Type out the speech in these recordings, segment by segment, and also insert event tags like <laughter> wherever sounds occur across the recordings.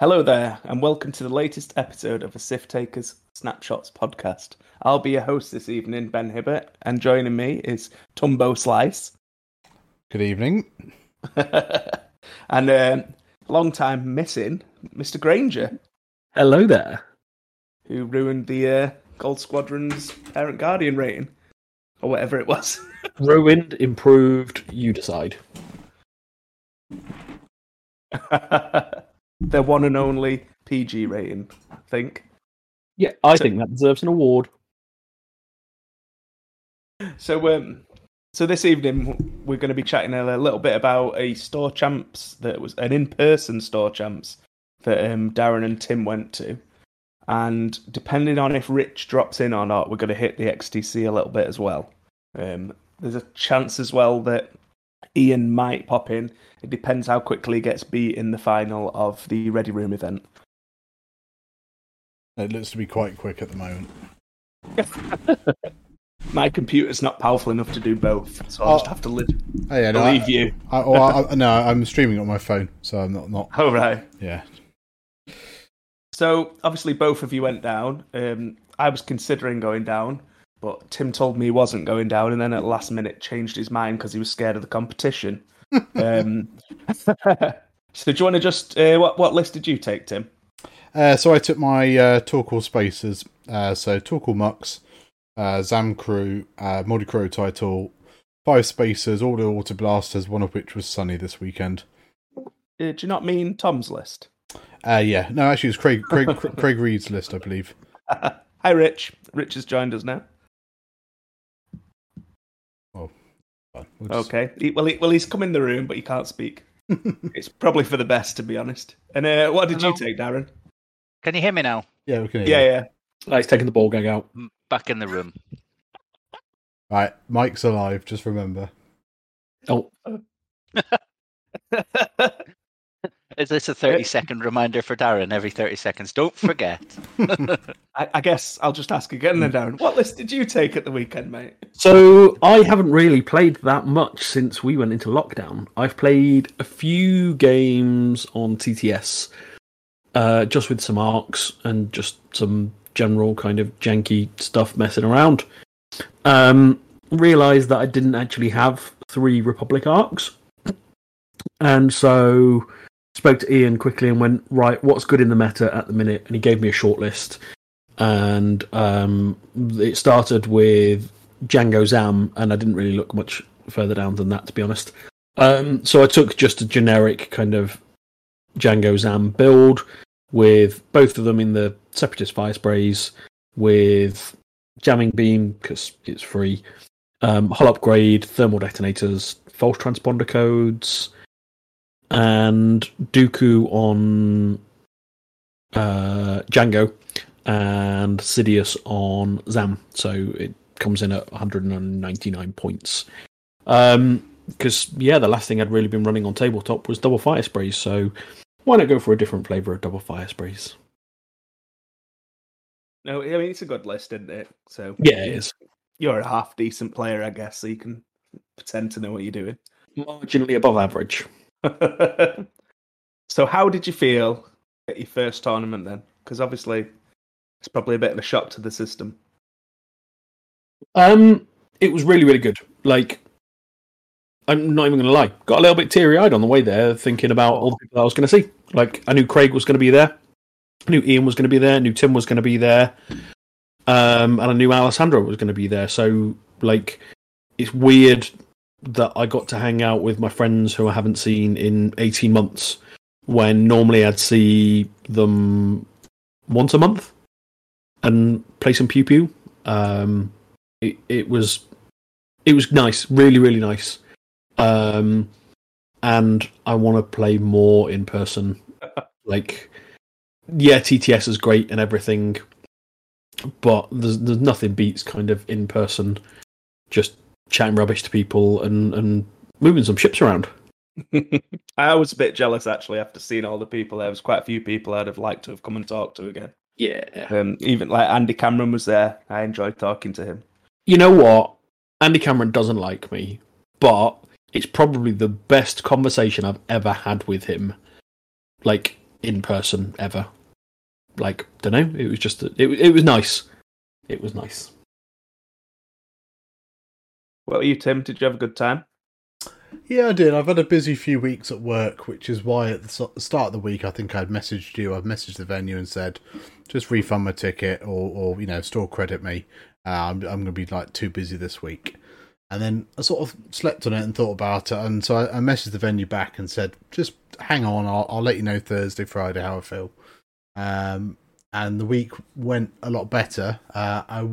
Hello there, and welcome to the latest episode of the Sith Takers Snapshots podcast. I'll be your host this evening, Ben Hibbert, and joining me is Tumbo Slice Good evening. <laughs> and um, long time missing Mr. Granger, Hello there. who ruined the uh, Gold Squadron's parent guardian rating, or whatever it was. <laughs> Ruined, improved, you decide. <laughs> the one and only PG rating, I think. Yeah, I So- think that deserves an award. So, um, so this evening we're going to be chatting a little bit about a store champs that was an in-person store champs that um, Darren and Tim went to, and depending on if Rich drops in or not, we're going to hit the XTC a little bit as well. Um, there's a chance as well that Ian might pop in. It depends how quickly he gets beat in the final of the Ready Room event. It looks to be quite quick at the moment. <laughs> My computer's not powerful enough to do both, so I'll just Oh. have to li- Oh, yeah, no, believe I, you. I, well, I, no, I'm streaming on my phone, so I'm not. not All right. yeah. So obviously both of you went down. Um, I was considering going down, but Tim told me he wasn't going down, and then at the last minute changed his mind because he was scared of the competition. <laughs> um, <laughs> so do you want to just uh, what what list did you take, Tim? Uh, so I took my uh, Torkil Spacers. Uh, so Torkil Mux, uh, Zam Crew, uh, Crow title, five Spacers, all the Auto Blasters, one of which was Sunny this weekend. Uh, do you not mean Tom's list? Uh, yeah, no, actually, it was Craig, Craig, Craig Reed's list, I believe. <laughs> Hi, Rich. Rich has joined us now. We'll just- Okay. He, well, he, well, he's come in the room, but he can't speak. <laughs> it's probably for the best, to be honest. And uh, what did you take, Darren? Can you hear me now? Yeah, we can hear Yeah, you. yeah. Like, he's taking the ball gang out. Back in the room. Right, Mike's alive, just remember. Oh, <laughs> <laughs> Is this a 30 second reminder for Darren every 30 seconds? Don't forget. <laughs> I, I guess I'll just ask again then, Darren. What list did you take at the weekend, mate? so I haven't really played that much since we went into lockdown. I've played a few games on TTS, uh, just with some arcs and just some general kind of janky stuff messing around. Um, realized that I didn't actually have three Republic arcs, and so spoke to Ian quickly and went right. What's good in the meta at the minute? And he gave me a short list, and um, it started with Jango Zam, and I didn't really look much further down than that, to be honest. Um, so I took just a generic kind of Jango Zam build with both of them in the Separatist fire sprays, with jamming beam because it's free, um, hull upgrade, thermal detonators, false transponder codes, and Dooku on uh, Jango and Sidious on Zam. So it comes in at 199 points. Um, because yeah, the last thing I'd really been running on tabletop was double fire sprays. So why not go for a different flavor of double fire sprays? No, I mean it's a good list, isn't it? So Yeah, it is You're a half decent player, I guess, so you can pretend to know what you're doing. marginally above average. <laughs> so, how did you feel at your first tournament then? Because obviously, it's probably a bit of a shock to the system. Um, it was really, really good. Like, I'm not even going to lie. Got a little bit teary eyed on the way there, thinking about all the people that I was going to see. Like, I knew Craig was going to be there. I knew Ian was going to be there. I knew Tim was going to be there. Um, and I knew Alessandro was going to be there. So, like, it's weird that I got to hang out with my friends who I haven't seen in 18 months when normally I'd see them once a month and play some pew pew. Um, it, it was it was nice, really, really nice. Um, and I want to play more in person. <laughs> like, yeah, TTS is great and everything, but there's there's nothing beats kind of in person, just chatting rubbish to people and and moving some ships around. <laughs> I was a bit jealous actually after seeing all the people. There was quite a few people I'd have liked to have come and talked to again. Yeah. Um, even like Andy Cameron was there. I enjoyed talking to him. You know what? Andy Cameron doesn't like me, but it's probably the best conversation I've ever had with him. Like in person ever. Like, don't know. It was just it. It was nice. It was nice. What you, Tim? Did you have a good time? Yeah, I did. I've had a busy few weeks at work, which is why at the start of the week I think I'd messaged you. I've messaged the venue and said, just refund my ticket or, or you know, store credit me. Uh, I'm, I'm going to be like too busy this week. And then I sort of slept on it and thought about it. And so I, I messaged the venue back and said, just hang on, I'll, I'll let you know Thursday, Friday how I feel. Um, and the week went a lot better. Uh, I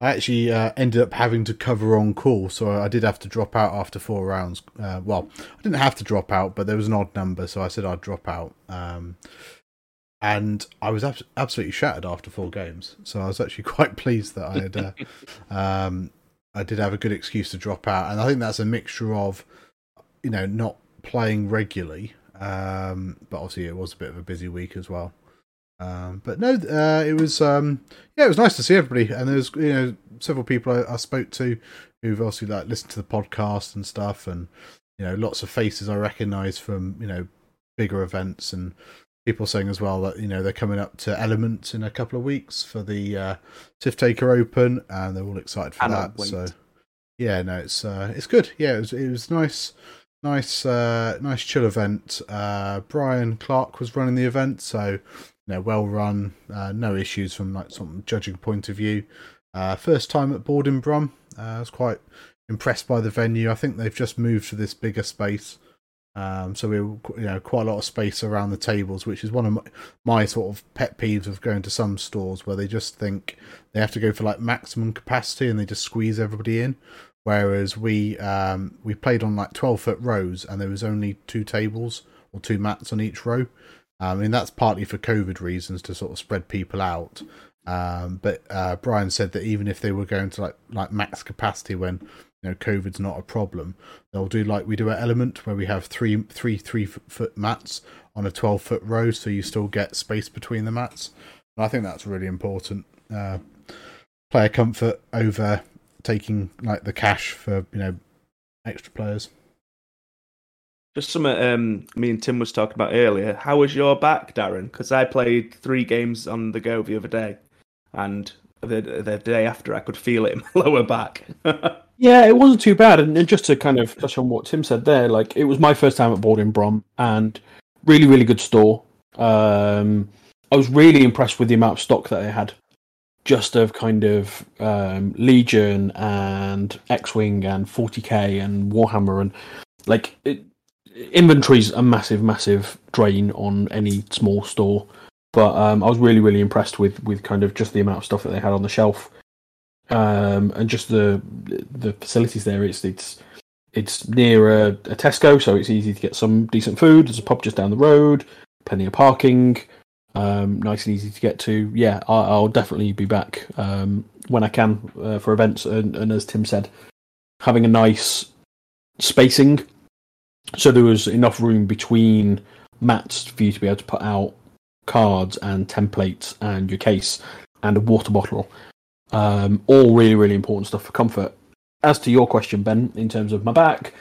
I actually uh, ended up having to cover on call, so I did have to drop out after four rounds. Uh, well, I didn't have to drop out, but there was an odd number, so I said I'd drop out. Um, and I was ab- absolutely shattered after four games, so I was actually <laughs> quite pleased that I had. Uh, <laughs> um, I did have a good excuse to drop out, and I think that's a mixture of, you know, not playing regularly, um, but obviously it was a bit of a busy week as well. Um, but no, uh, it was um, yeah, it was nice to see everybody, and there's you know several people I, I, spoke to who've obviously like listened to the podcast and stuff, and you know lots of faces I recognise from you know bigger events, and people saying as well that you know they're coming up to Element in a couple of weeks for the uh, Sith Taker Open, and they're all excited for that. So yeah, no, it's uh, it's good. Yeah, it was it was nice. Nice, uh, nice chill event. Uh, Brian Clark was running the event, so know, well run, uh, no issues from like some judging point of view. Uh, first time at Board Brum, uh, I was quite impressed by the venue. I think they've just moved to this bigger space, um, so we you know quite a lot of space around the tables, which is one of my, my sort of pet peeves of going to some stores where they just think they have to go for like maximum capacity and they just squeeze everybody in. Whereas we um, we played on like twelve foot rows and there was only two tables or two mats on each row. I mean, that's partly for COVID reasons to sort of spread people out. Um, but uh, Brian said that even if they were going to like like max capacity when you know COVID's not a problem, they'll do like we do at Element where we have three three three foot mats on a twelve foot row, so you still get space between the mats. And I think that's really important. Uh, player comfort over taking like the cash for you know extra players. Just something um, me and Tim was talking about earlier. How was your back, Darren? Because I played three games on the go the other day, and the the day after I could feel it in my <laughs> lower back. <laughs> yeah, it wasn't too bad. And, just to kind of touch on what Tim said there, like it was my first time at Board in Brum, and really, really good store. Um, I was really impressed with the amount of stock that they had, just of kind of um, Legion and X Wing and 40k and Warhammer and like it, inventory's a massive, massive drain on any small store. But um, I was really, really impressed with with kind of just the amount of stuff that they had on the shelf, um, and just the the facilities there. It's it's it's near a, a, Tesco, so it's easy to get some decent food. There's a pub just down the road, plenty of parking, um, nice and easy to get to. Yeah, I, will definitely be back um, when I can uh, for events. And, and as Tim said, having a nice spacing so there was enough room between mats for you to be able to put out cards and templates and your case and a water bottle. Um, all really, really important stuff for comfort. As to your question, Ben, in terms of my back,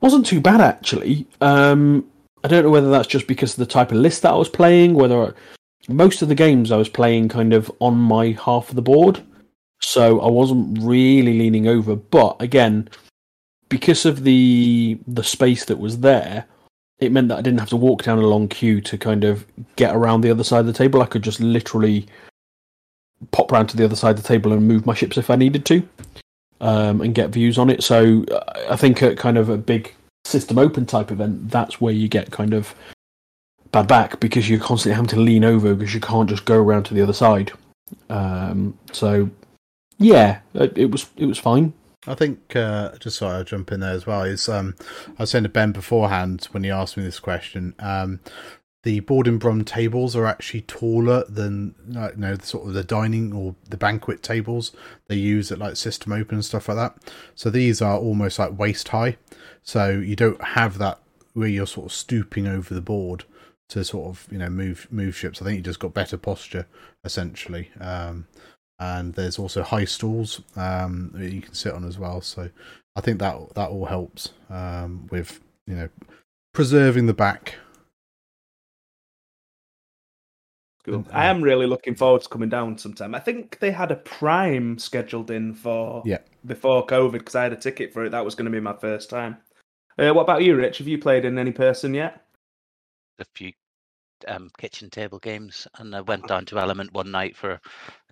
wasn't too bad actually. Um, I don't know whether that's just because of the type of list that I was playing, whether most of the games I was playing kind of on my half of the board, so I wasn't really leaning over. But again, because of the the space that was there, it meant that I didn't have to walk down a long queue to kind of get around the other side of the table. I could just literally pop round to the other side of the table and move my ships if I needed to, um, and get views on it. So uh, I think at kind of a big system open type event, that's where you get kind of bad back because you're constantly having to lean over because you can't just go around to the other side. Um, so yeah, it, it was it was fine. I think uh, just so I jump in there as well is um, I was saying to Ben beforehand when he asked me this question. Um, the Board in Brum tables are actually taller than you know the sort of the dining or the banquet tables they use at like System Open and stuff like that. So these are almost like waist high. So you don't have that where you're sort of stooping over the board to sort of you know move move ships. I think you just got better posture essentially. Um, and there's also high stools um, that you can sit on as well. So I think that that all helps um, with you know preserving the back. Cool. I am really looking forward to coming down sometime. I think they had a prime scheduled in for Yeah. before COVID because I had a ticket for it. That was going to be my first time. Uh, what about you, Rich? Have you played in any person yet? a few um, kitchen table games, and I went down to Element one night for a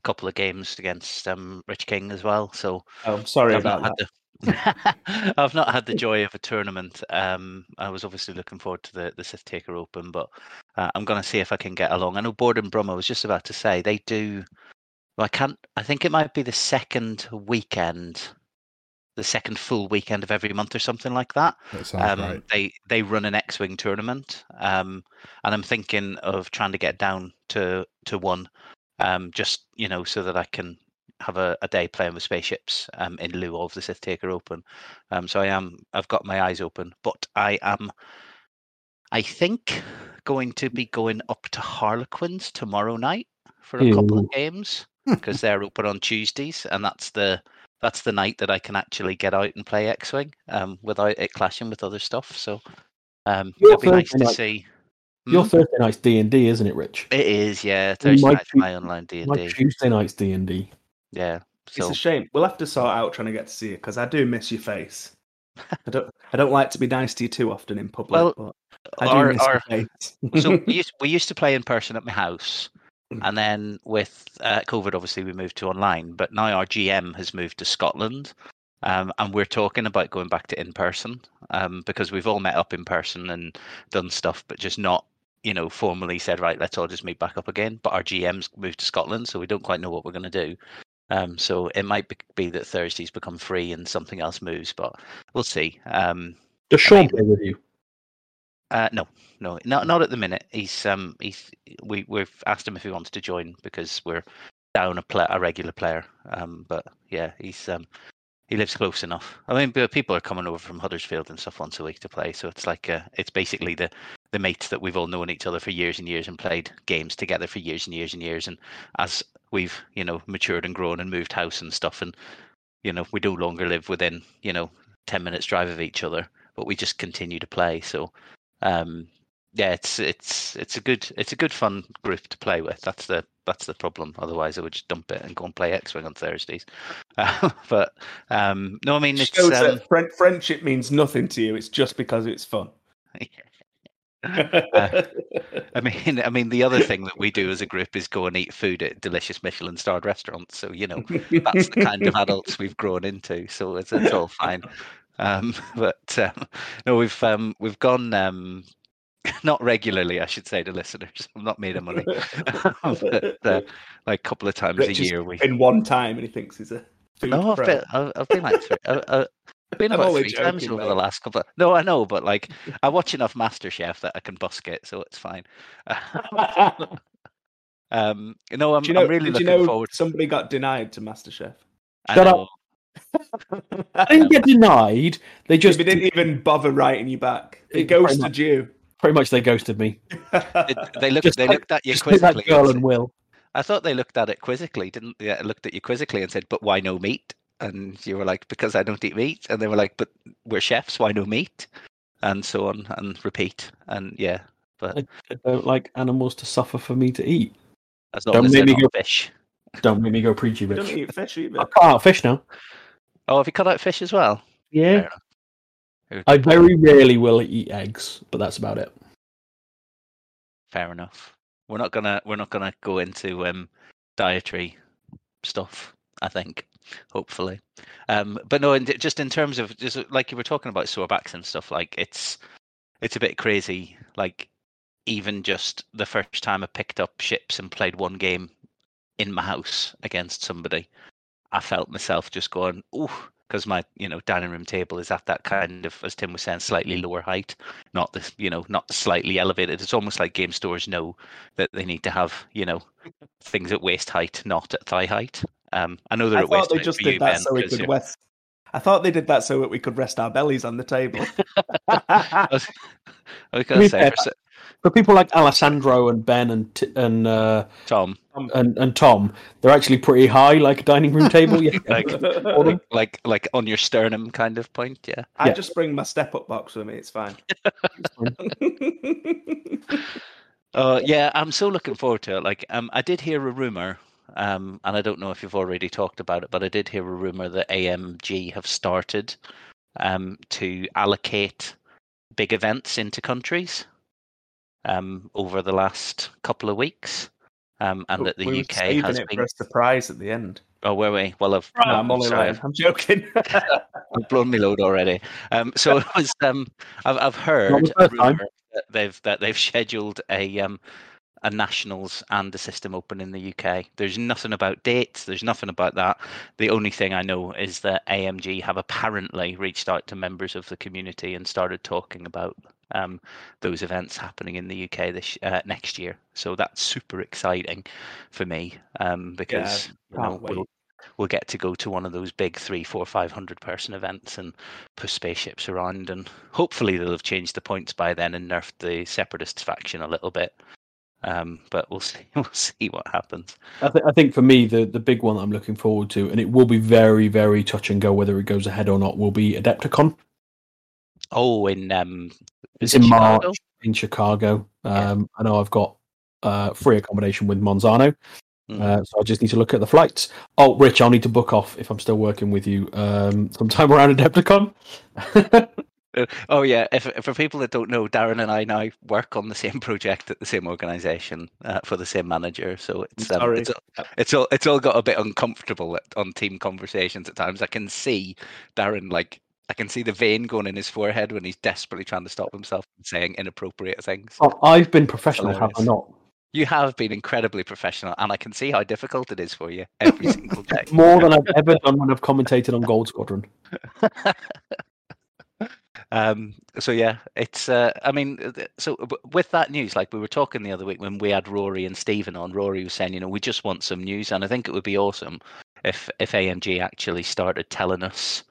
couple of games against um, Rich King as well. So Oh, I'm sorry I've about that. the <laughs> <laughs> I've not had the joy of a tournament. Um, I was obviously looking forward to the the Sith Taker Open, but uh, I'm going to see if I can get along. I know Board in Brum. I was just about to say they do. Well, I can't. I think it might be the second weekend, the second full weekend of every month or something like that. That Um, right. They they run an X-wing tournament, um, and I'm thinking of trying to get down to to one, um, just you know, so that I can have a, a day playing with spaceships um, in lieu of the Sith Taker Open. Um, so I am. I've got my eyes open, but I am. I think going to be going up to Harlequins tomorrow night for a couple of games <laughs> because they're open on Tuesdays, and that's the that's the night that I can actually get out and play X-wing um, without it clashing with other stuff. So um, it'll be nice to see. Your Hmm? Thursday night's D and D, isn't it, Rich? It is, yeah. Thursday my night's Tu- my online D and D. Tuesday night's D and D. Yeah. It's a shame. We'll have to sort out trying to get to see you because I do miss your face. I don't. I don't like to be nice to you too often in public. Well, but I do our- miss our- your face. so we <laughs> used, we used to play in person at my house, Mm. and then with uh, COVID, obviously we moved to online. But now our GM has moved to Scotland, um, and we're talking about going back to in person um, because we've all met up in person and done stuff, but just not, you know, formally said right, let's all just meet back up again. But our GM's moved to Scotland, so we don't quite know what we're going to do. Um, so it might be, that Thursdays become free and something else moves, but we'll see. Um, Does I Sean mean- play with you? uh, no, no, not not at the minute. He's um he's we we've asked him if he wants to join because we're down a pla a regular player. Um, but yeah, he's um he lives close enough. I mean, people are coming over from Huddersfield and stuff once a week to play, so it's like uh, it's basically the the mates that we've all known each other for years and years and played games together for years and years and years. And as we've you know matured and grown and moved house and stuff, and you know we no longer live within you know ten minutes drive of each other, but we just continue to play. So um yeah it's it's it's a good it's a good fun group to play with that's the that's the problem otherwise i would just dump it and go and play x-wing on thursdays uh, <laughs> but um no i mean it's um, friend- friendship means nothing to you. It's just because it's fun. <laughs> i mean i mean the other thing that we do as a group is go and eat food at delicious michelin starred restaurants. So you know that's the kind of adults we've grown into. So it's, it's all fine. Um <laughs> but um, no we've um we've gone um <laughs> not regularly i should say to listeners. <laughs> I'm not made of money. But uh, like a couple of times Rich a year we in one time, and he thinks he's a food no i've been, I've, I've been like three, I, I, I've been I'm about only three times joking, over the last couple of, no i know but like <laughs> i watch enough masterchef that i can busk it so it's fine <laughs> <laughs> um no i'm, Do you know? I'm really did you looking know forward somebody got denied to MasterChef? I Shut up. I didn't get denied. They just they didn't even bother writing you back. They Pretty ghosted much. you. pretty much they ghosted me. It- they looked Just they like- looked at you quizzically that girl and and Will. I thought they looked at it quizzically, didn't they? Looked at you quizzically and said, "But why no meat?" And you were like, "Because I don't eat meat." And they were like, "But we're chefs. Why no meat?" And so on and repeat. And yeah, but I, I don't like animals to suffer for me to eat. as long Don't as make me go- fish. Don't make me go preachy, You don't Rich. eat fish I either. cut out fish now. Oh, have you cut out fish as well? Yeah. Fair enough. You're a I good boy. very rarely will eat eggs, but that's about it. Fair enough. We're not gonna we're not gonna go into um dietary stuff. I think, hopefully, um, but no. In, just in terms of just like you were talking about sore backs and stuff, like it's it's a bit crazy. Like even just the first time I picked up ships and played one game in my house against somebody, I felt myself just going, "Ooh," because my you know dining room table is at that kind of, as Tim was saying, slightly lower height, not this you know not slightly elevated. It's almost like game stores know that they need to have you know things at waist height, not at thigh height. Um, I know they're I at waist thought they just did you, that Ben, so we 'cause could you're- rest. I thought they did that so that we could rest our bellies on the table. <laughs> <laughs> I was, I was To gonna be say fair, for For people like Alessandro and Ben and T- and uh, Tom, and and Tom, they're actually pretty high, like a dining room table. Yeah. <laughs> like Morning. like like on your sternum kind of point, yeah. I Yeah. just bring my step up box with me. It's fine. Uh, yeah, I'm so looking forward to it. Like, um, I did hear a rumor, um, and I don't know if you've already talked about it, but I did hear a rumor that AMG have started um, to allocate big events into countries um, over the last couple of weeks, um, and that the we UK has it been. for a surprise at the end. Oh, were we? Well, I've, No, I'm only sorry. I'm joking. <laughs> <laughs> I've blown me load already. Um, so it was. Um, I've I've heard a rumour that they've that they've scheduled a um a nationals and a system open in the UK. There's nothing about dates. There's nothing about that. The only thing I know is that AMG have apparently reached out to members of the community and started talking about um, those events happening in the UK this uh, next year. So that's super exciting for me um, because you know, we'll we'll get to go to one of those big three, four, five hundred person events and push spaceships around, and hopefully they'll have changed the points by then and nerfed the separatists faction a little bit. Um, but we'll <laughs> see. We'll see what happens. I, th- I think for me, the, the big one I'm looking forward to, and it will be very, very touch and go whether it goes ahead or not, will be Adepticon Oh, in um, It's in Chicago? March in Chicago. Yeah. Um, I know I've got uh, free accommodation with Monzano, Mhm. uh, so I just need to look at the flights. Oh, Rich, I'll need to book off if I'm still working with you um, sometime <laughs> around Adepticon. <laughs> <laughs> Oh yeah, if, if for people that don't know, Darren and I now work on the same project at the same organisation uh, for the same manager. So it's um, it's all- it's all it's all got a bit uncomfortable at, on team conversations at times. I can see Darren like I can see the vein going in his forehead when he's desperately trying to stop himself from saying inappropriate things. Oh, I've been professional, have I not? You have been incredibly professional, and I can see how difficult it is for you <laughs> every single day. More than I've ever done when I've commentated on Gold Squadron. <laughs> Um, so yeah, it's. Uh, I mean, so with that news, like we were talking the other week when we had Rory and Stephen on, Rory was saying, you know, we just want some news, and I think it would be awesome if if AMG actually started telling us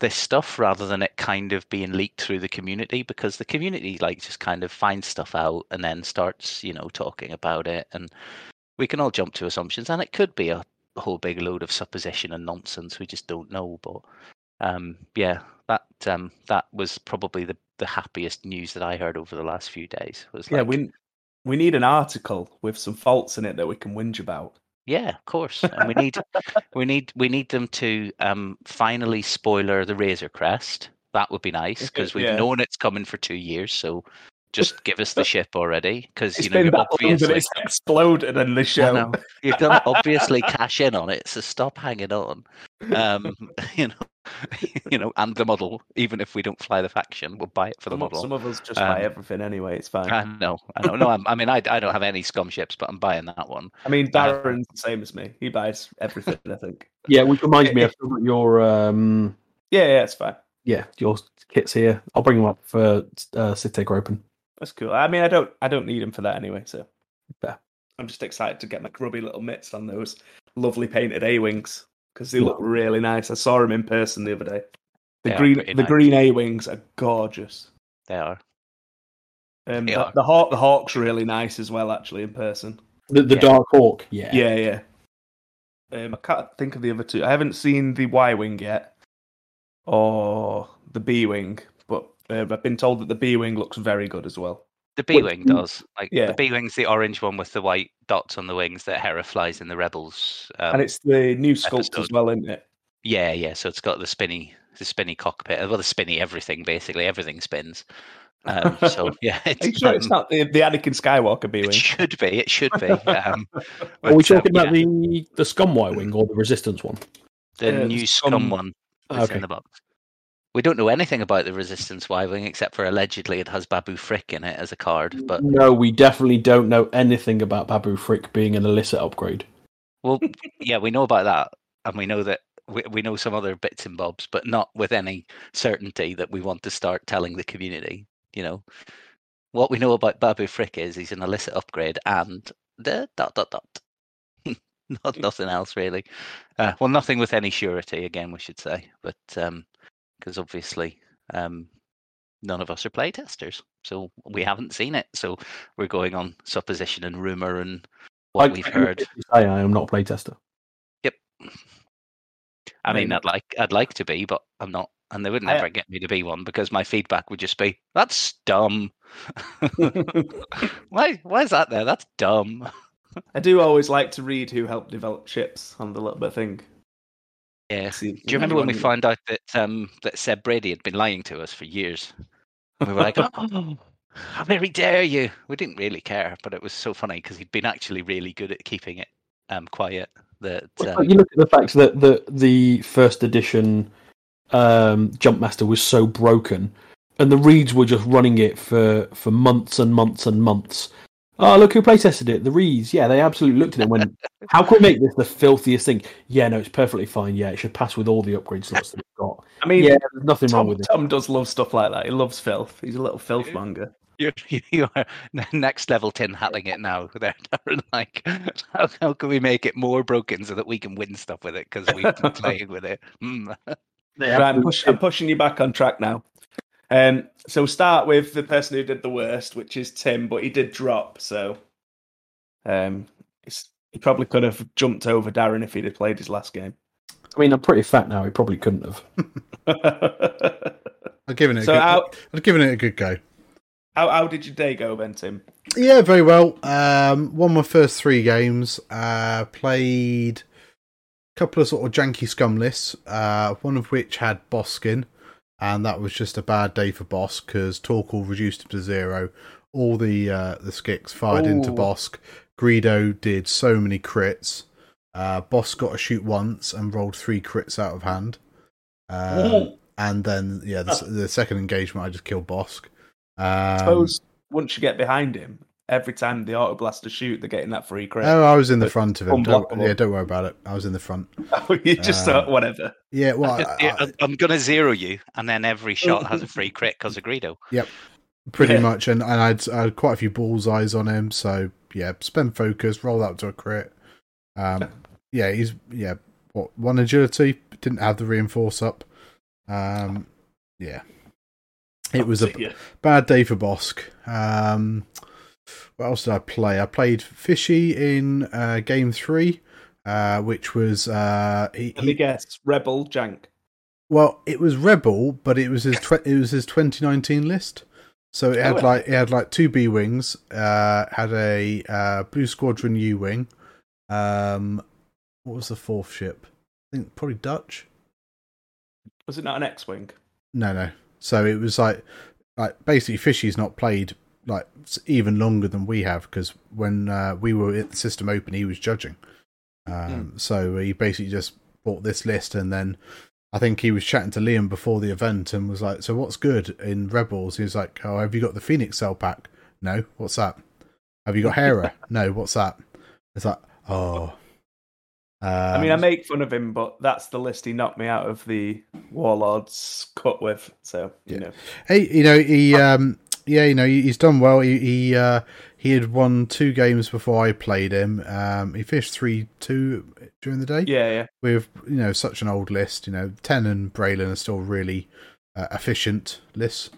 this stuff rather than it kind of being leaked through the community because the community like just kind of finds stuff out and then starts, you know, talking about it, and we can all jump to assumptions, and it could be a whole big load of supposition and nonsense. We just don't know, but um, yeah, that um, that was probably the, the happiest news that I heard over the last few days. Was yeah, like, we we need an article with some faults in it that we can whinge about. yeah, of course, and we <laughs> need we need we need them to um, finally spoiler the Razor Crest. That would be nice because we've Yeah. known it's coming for two years. So just give us the ship already because you know been you're that obviously that it's exploded in the I show. know. you're gonna obviously cash in on it. So stop hanging on. Um, <laughs> you know, <laughs> you know, and the model. Even if we don't fly the faction, we'll buy it for the Some, model. some of us just buy Um, everything anyway. It's fine. I know, I know. No, I'm, I mean, I, I don't have any scum ships, but I'm buying that one. I mean, uh, the same as me. He buys everything. I think. Yeah, which reminds me, I've still got your um, Yeah, yeah, it's fine. yeah your kits here. I'll bring them up for uh, City Open. That's cool. I mean, I don't, I don't need him for that anyway. So, Fair. I'm just excited to get my grubby little mitts on those lovely painted A wings because they Yeah. look really nice. I saw them in person the other day. The They green, the nice. green A wings are gorgeous. They are. Um, They the, are. the hawk, the hawk's really nice as well, actually in person. The, the Yeah. Dark Hawk, yeah. Yeah, yeah. Um, I can't think of the other two. I haven't seen the Y wing yet, or the B wing, but uh, I've been told that the B wing looks very good as well. The B wing does. Like Yeah. the B wing's the orange one with the white dots on the wings that Hera flies in the Rebels. Um, and it's the new sculpt as well, isn't it? yeah, yeah. So it's got the spinny, the spinny cockpit. Well, the spinny everything basically. Everything spins. Um, so <laughs> yeah, it's, Are you sure it's um, not the, the Anakin Skywalker B It wing? should be. It should be. <laughs> Um, Are we but, um, talking about yeah, the the Scum Y wing or the Resistance one? the uh, the new scum- scum one that's Okay. in the box? We don't know anything about the Resistance wing except for allegedly it has Babu Frick in it as a card. But No, we definitely don't know anything about Babu Frick being an illicit upgrade. well, yeah, we know about that, and we know that we, we know some other bits and bobs, but not with any certainty that we want to start telling the community. You know, what we know about Babu Frick is he's an illicit upgrade and the dot dot dot. <laughs> not nothing else really. Uh, well, nothing with any surety. Again, we should say, but because obviously um, none of us are playtesters, so we haven't seen it. So we're going on supposition and rumor and what I we've heard. Say I am not a playtester. Yep. I mean, I'd like I'd like to be, but I'm not. and they would I- never get me to be one because my feedback would just be, "That's dumb. <laughs> <laughs> why? Why is that there? That's dumb." I do always like to read who helped develop chips on the little bit thing. Yeah. Do you remember when we found out that um, that Seb Brady had been lying to us for years? We were like, <laughs> "Oh, how very dare you!" We didn't really care, but it was so funny because he'd been actually really good at keeping it um, quiet. That um, you look at the fact that the the first edition um, Jumpmaster was so broken, and the reeds were just running it for for months and months and months. Oh, look who playtested it. The Reeds, yeah, they absolutely looked at it and went, "How can we make this the filthiest thing?" Yeah, no, it's perfectly fine. Yeah, it should pass with all the upgrade slots that it's got. I mean, Yeah, there's nothing wrong with it. Tom does love stuff like that. He loves filth. He's a little filth monger. you're, <laughs> you are next level tin hatting it now. <laughs> They're, they're like, how, how can we make it more broken so that we can win stuff with it because we've been <laughs> playing with it? Mm. They Right, I'm, push, I'm pushing you back on track now. Um, so we'll start with the person who did the worst, which is Tim, but he did drop. So um, it's, he probably could have jumped over Darren if he'd have played his last game. I mean, I'm pretty fat now. He probably couldn't have. <laughs> I've given it. A good, how, I've given it a good go. how how did your day go, then, Tim? Yeah, very well. Um, won my first three games. Uh, played a couple of sort of janky scum lists. Uh, one of which had Bossk in, and that was just a bad day for Bossk because Torkil reduced him to zero. All the uh, the skicks fired into Bossk. Greedo did so many crits. Uh, Bossk got a shoot once and rolled three crits out of hand. Um, and then yeah, the, the second engagement I just killed Bossk. I Um, suppose once you get behind him, every time the auto blaster shoot, they're getting that free crit. Oh, I was in the front of it. Don't, yeah, don't worry about it. I was in the front. <laughs> you just um, thought, whatever. Yeah, well, I, Yeah, I- I'm- I'm going to zero you, and then every shot has a free crit because of Greedo. Yep, pretty Yeah. much. And, and I'd, I had quite a few bullseyes on him. So yeah, spend focus, roll that to a crit. Um, yeah, he's yeah. What one agility didn't have the reinforce up. Um, yeah, it was a Yeah. bad day for Bossk. Um, what else did I play? I played Fishy in uh, game three, uh, which was uh, he, Let me he, guess, Rebel Jank. Well, it was Rebel, but it was his tw- it was his 2019 list. So it had Oh, like it had like two B wings, uh, had a uh, Blue Squadron U wing. Um, what was the fourth ship? I think probably Dutch. Was it not an X-wing? No, no. So it was like like basically Fishy's not played like even longer than we have because when uh, we were at the system open, he was judging. Um, So he basically just bought this list and then I think he was chatting to Liam before the event and was like, "So what's good in Rebels?" He was like, "Oh, have you got the Phoenix Cell pack?" No, what's that? Have you got Hera? <laughs> no, what's that? It's like, oh. I mean, I Um, make fun of him, but that's the list he knocked me out of the Warlords cut with. So you Yeah. know, Hey, you know he, um, yeah, you know he's done well. He he, uh, he had won two games before I played him. Um, he fished three two during the day yeah, yeah. with you know such an old list. You know, Ten and Braylen are still really uh, efficient lists.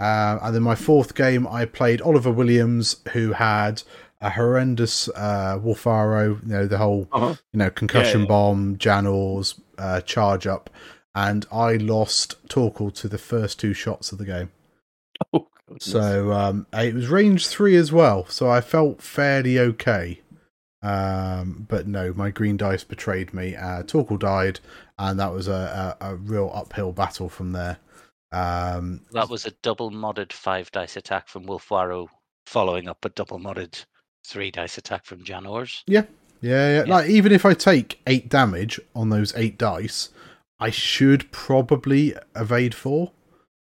Uh, and then my fourth game, I played Oliver Williams, who had a horrendous uh, Wullffwarro. You know, the whole Uh-huh. you know concussion yeah. bomb, Janors, uh, charge up, and I lost Torkil to the first two shots of the game. Oh, goodness. So um, it was range three as well. So I felt fairly okay. Um, but no, my green dice betrayed me. Uh, Torkil died, and that was a, a, a real uphill battle from there. Um, That was a double modded five dice attack from Wullffwarro, following up a double modded three dice attack from Janors. yeah, yeah, Yeah. Like even if I take eight damage on those eight dice, I should probably evade four.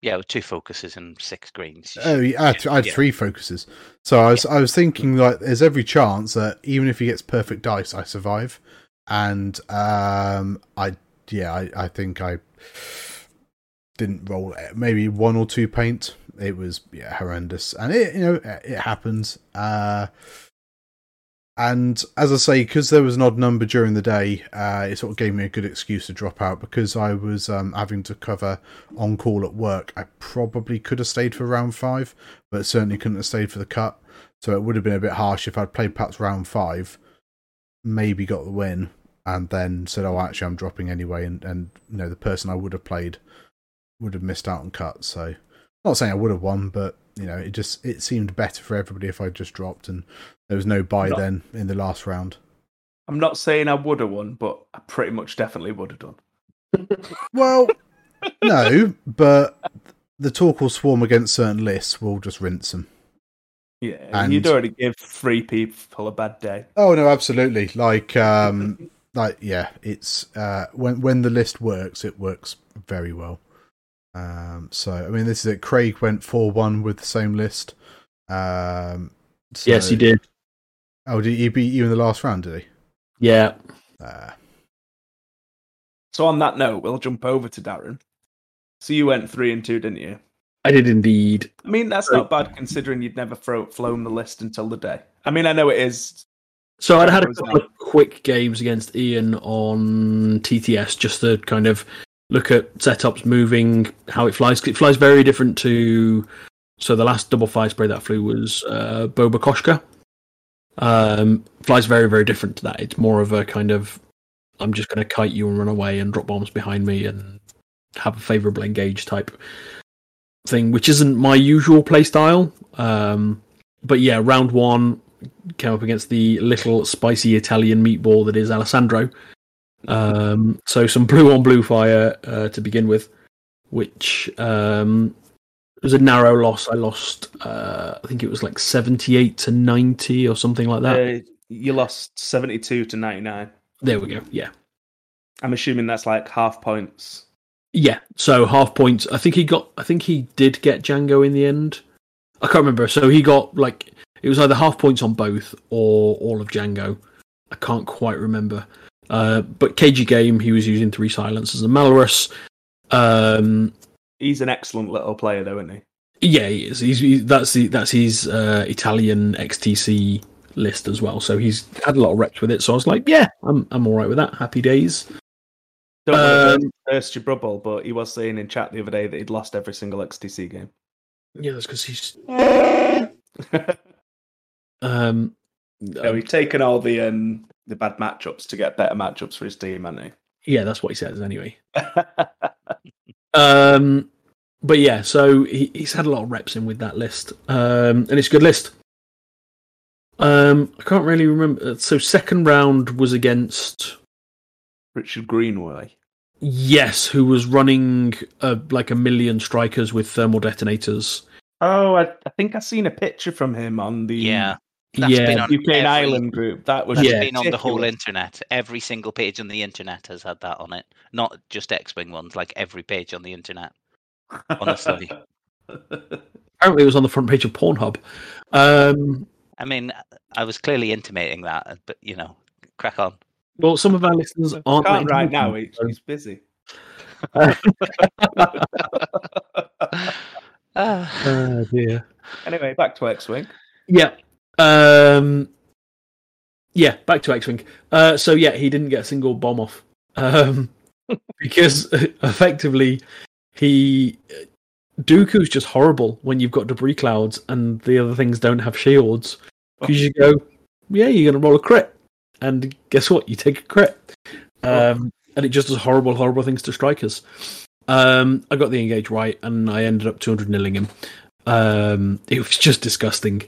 Yeah, with two focuses and six greens. Oh, yeah, I had, I had yeah. three focuses. So I was I was thinking like there's every chance that even if he gets perfect dice, I survive. And um, I yeah, I, I think I didn't roll maybe one or two paint. It was yeah horrendous, and it you know it happens. Uh, and as I say, because there was an odd number during the day, uh, it sort of gave me a good excuse to drop out because I was um, having to cover on call at work. I probably could have stayed for round five, but certainly couldn't have stayed for the cut. So it would have been a bit harsh if I'd played perhaps round five, maybe got the win, and then said, "Oh, actually, I'm dropping anyway." And and you know the person I would have played would have missed out on cut. So, not saying I would have won, but you know, it just it seemed better for everybody if I just dropped and there was no buy Not- then in the last round. I'm not saying I would have won, but I pretty much definitely would have done. <laughs> <laughs> Well, no, but the Torkil swarm against certain lists. We'll just rinse them. Yeah, And- you'd already give three people a bad day. Oh no, absolutely. Like, um, like yeah, it's uh, when when the list works, it works very well. Um, so I mean, this is it. Craig went four one with the same list. Um, so- Yes, he did. Oh, did he beat you in the last round? Did he? Yeah. Uh, So on that note, we'll jump over to Darren. So you went three and two, didn't you? I did indeed. I mean, that's not bad considering you'd never throw, flown the list until the day. I mean, I know it is. So I'd had a couple of quick games against Ian on TTS just to kind of look at setups, moving, how it flies. It flies very different to. So the last double fire spray that flew was uh, Boba Koshka. Um, flies very very different to that. It's more of a kind of I'm just going to kite you and run away and drop bombs behind me and have a favorable engage type thing, which isn't my usual play style. Um, but yeah, round one came up against the little spicy Italian meatball that is Alessandro. Um, so some blue on blue fire uh, to begin with, which um, was a narrow loss. I lost, uh, I think it was like seventy-eight to ninety or something like that. Uh, you lost seventy-two to ninety-nine. there we go. Yeah, I'm assuming that's like half points. yeah. So half points. I think he got. I think he did get Jango in the end. I can't remember. So he got like it was either half points on both or all of Jango. I can't quite remember. Uh, but KG game, he was using three silencers and Malorus. Um, He's an excellent little player, though, isn't he? yeah, he is. He's, he, that's the that's his uh, Italian XTC list as well. So he's had a lot of reps with it. So I was like, yeah, I'm I'm all right with that. Happy days. Don't want to Um, burst your bubble, but he was saying in chat the other day that he'd lost every single XTC game. Yeah, that's because he's no, <laughs> um, he's taken all the um, the bad matchups to get better matchups for his team, hasn't yeah, that's what he says anyway. <laughs> Um, but yeah, so he, he's had a lot of reps in with that list, um, and it's a good list. Um, I can't really remember. So second round was against Richard Greenway. yes, who was running uh, like a million strikers with thermal detonators. Oh, I, I think I seen a picture from him on the Yeah, That's yeah, been on UK and every- Ireland group. That was Yeah. been on the whole internet. Every single page on the internet has had that on it. Not just X-wing ones, like every page on the internet. Honestly, <laughs> apparently it was on the front page of Pornhub. Um, I mean, I was clearly intimating that, but you know, crack on. well, some of our listeners aren't Can't right now. intelligent, he- so- He's busy. <laughs> <laughs> Ah. Oh dear. Anyway, back to X-wing. Yeah. Um, yeah, back to X Wing. Uh, so, yeah, he didn't get a single bomb off. Um, <laughs> because <laughs> effectively, he. Dooku's just horrible when you've got debris clouds and the other things don't have shields. Because you go, yeah, you're going to roll a crit. And guess what? You take a crit. Um, and it just does horrible, horrible things to strikers. Um, I got the engage right and I ended up 200 nilling him. Um, it was just disgusting.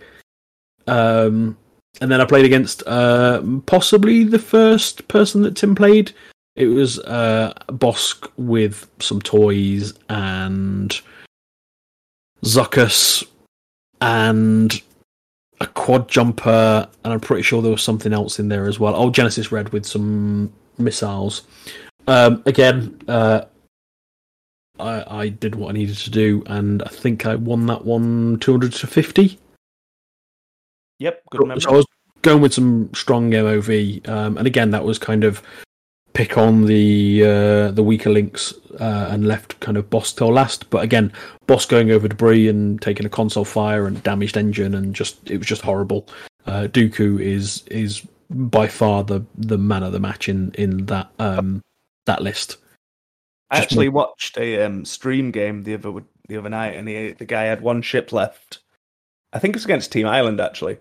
Um, and then I played against uh, possibly the first person that Tim played. It was uh, Bossk with some toys and Zuckuss and a quad jumper, and I'm pretty sure there was something else in there as well. Oh, Genesis Red with some missiles. Um, again, uh, I, I did what I needed to do, and I think I won that one 200 to 50. Yep, good memory. So I was going with some strong MOV, um, and again, that was kind of pick on the uh, the weaker links uh, and left kind of Bossk till last. But again, Bossk going over debris and taking a console fire and damaged engine, and just it was just horrible. Uh, Dooku is is by far the the man of the match in in that um, that list. I just actually watched a um, stream game the other the other night, and he, the guy had one ship left. I think it's against Team Ireland actually,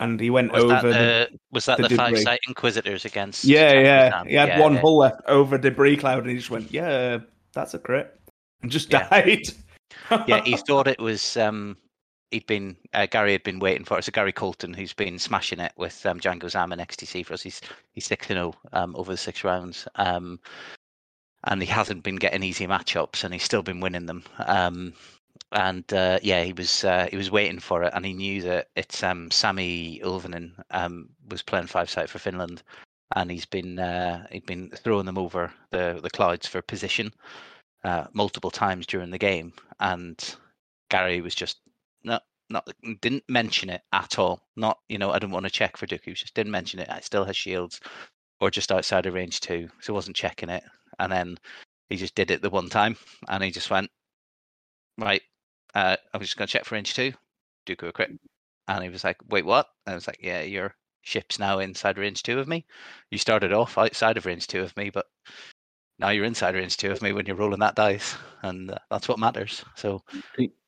and he went Was that over. the, the, was that the the five site Inquisitors against? yeah, yeah. Kazan? He had Yeah, one yeah. hull left over debris cloud, and he just went, "Yeah, that's a crit." and just Yeah. died. yeah, he <laughs> thought it was. Um, he'd been uh, Gary had been waiting for it. So Gary Colton, who's been smashing it with um, Jango Zam and XTC for us, he's he's six to zero um, over the six rounds, um, and he hasn't been getting easy matchups, and he's still been winning them. Um, and uh, yeah, he was uh, he was waiting for it, and he knew that it's um, Sami um, was playing five side for Finland, and he's been uh, he'd been throwing them over the the clouds for position uh, multiple times during the game, and Gary was just no, not didn't mention it at all. Not you know I didn't want to check for Dooku, just didn't mention it. I still has shields, or just outside of range two, so wasn't checking it. And then he just did it the one time, and he just went right. Uh, I'm just going to check for range two, Dooku a crit, and he was like, "Wait, what?" And I was like, "Yeah, your ship's now inside range two of me. You started off outside of range two of me, but now you're inside range two of me when you're rolling that dice, and uh, that's what matters." So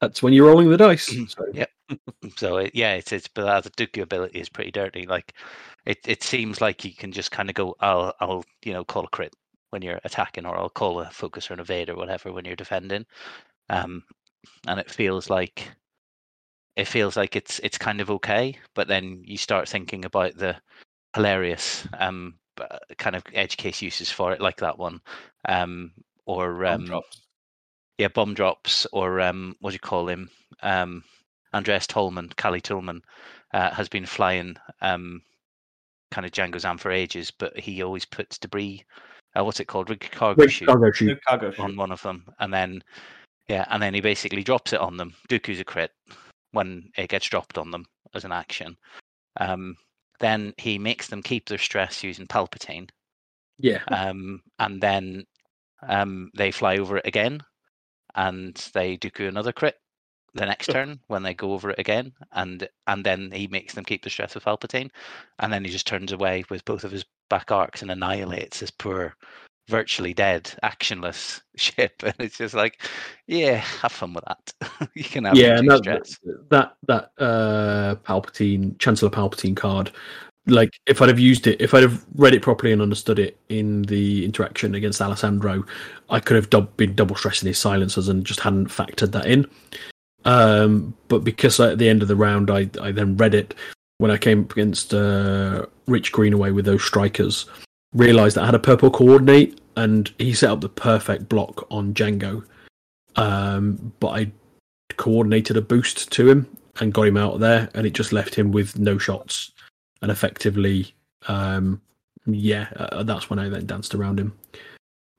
That's when you're rolling the dice. <clears throat> So, Yeah. <laughs> So it, yeah, it's it's but uh, the Dooku ability is pretty dirty. Like it, it seems like you can just kind of go, I'll I'll you know call a crit when you're attacking, or I'll call a focus or an evade or whatever when you're defending. Um, and it feels like it feels like it's it's kind of okay, but then you start thinking about the hilarious um kind of edge case uses for it, like that one, um, or Bomb um, drops. yeah, bomb drops or um, what do you call him? Um, Andreas Tolman, Cali Tolman, uh, has been flying um, kind of Jango Zam for ages, but he always puts debris. Uh, what's it called? Rig cargo chute cargo chute. No cargo chute. on one of them, and then yeah, and then he basically drops it on them. Dooku's a crit when it gets dropped on them as an action. Um, then he makes them keep their stress using Palpatine, Yeah. um, and then um, they fly over it again, and they Dooku another crit the next turn when they go over it again, and and then he makes them keep the stress with Palpatine, and then he just turns away with both of his back arcs and annihilates his poor, virtually dead, actionless <laughs> ship, and it's just like, yeah, have fun with that. <laughs> you can have yeah, and that, stress. that that uh Palpatine Chancellor Palpatine card, like if I'd have used it, if I'd have read it properly and understood it in the interaction against Alessandro, I could have dub- been double stressing his silencers and just hadn't factored that in. Um, but because at the end of the round, I I then read it when I came up against uh, Rich Greenaway with those strikers, realised that I had a purple coordinate, and he set up the perfect block on Jango. Um, but I coordinated a boost to him and got him out of there, and it just left him with no shots. And effectively, um, yeah, uh, that's when I then danced around him.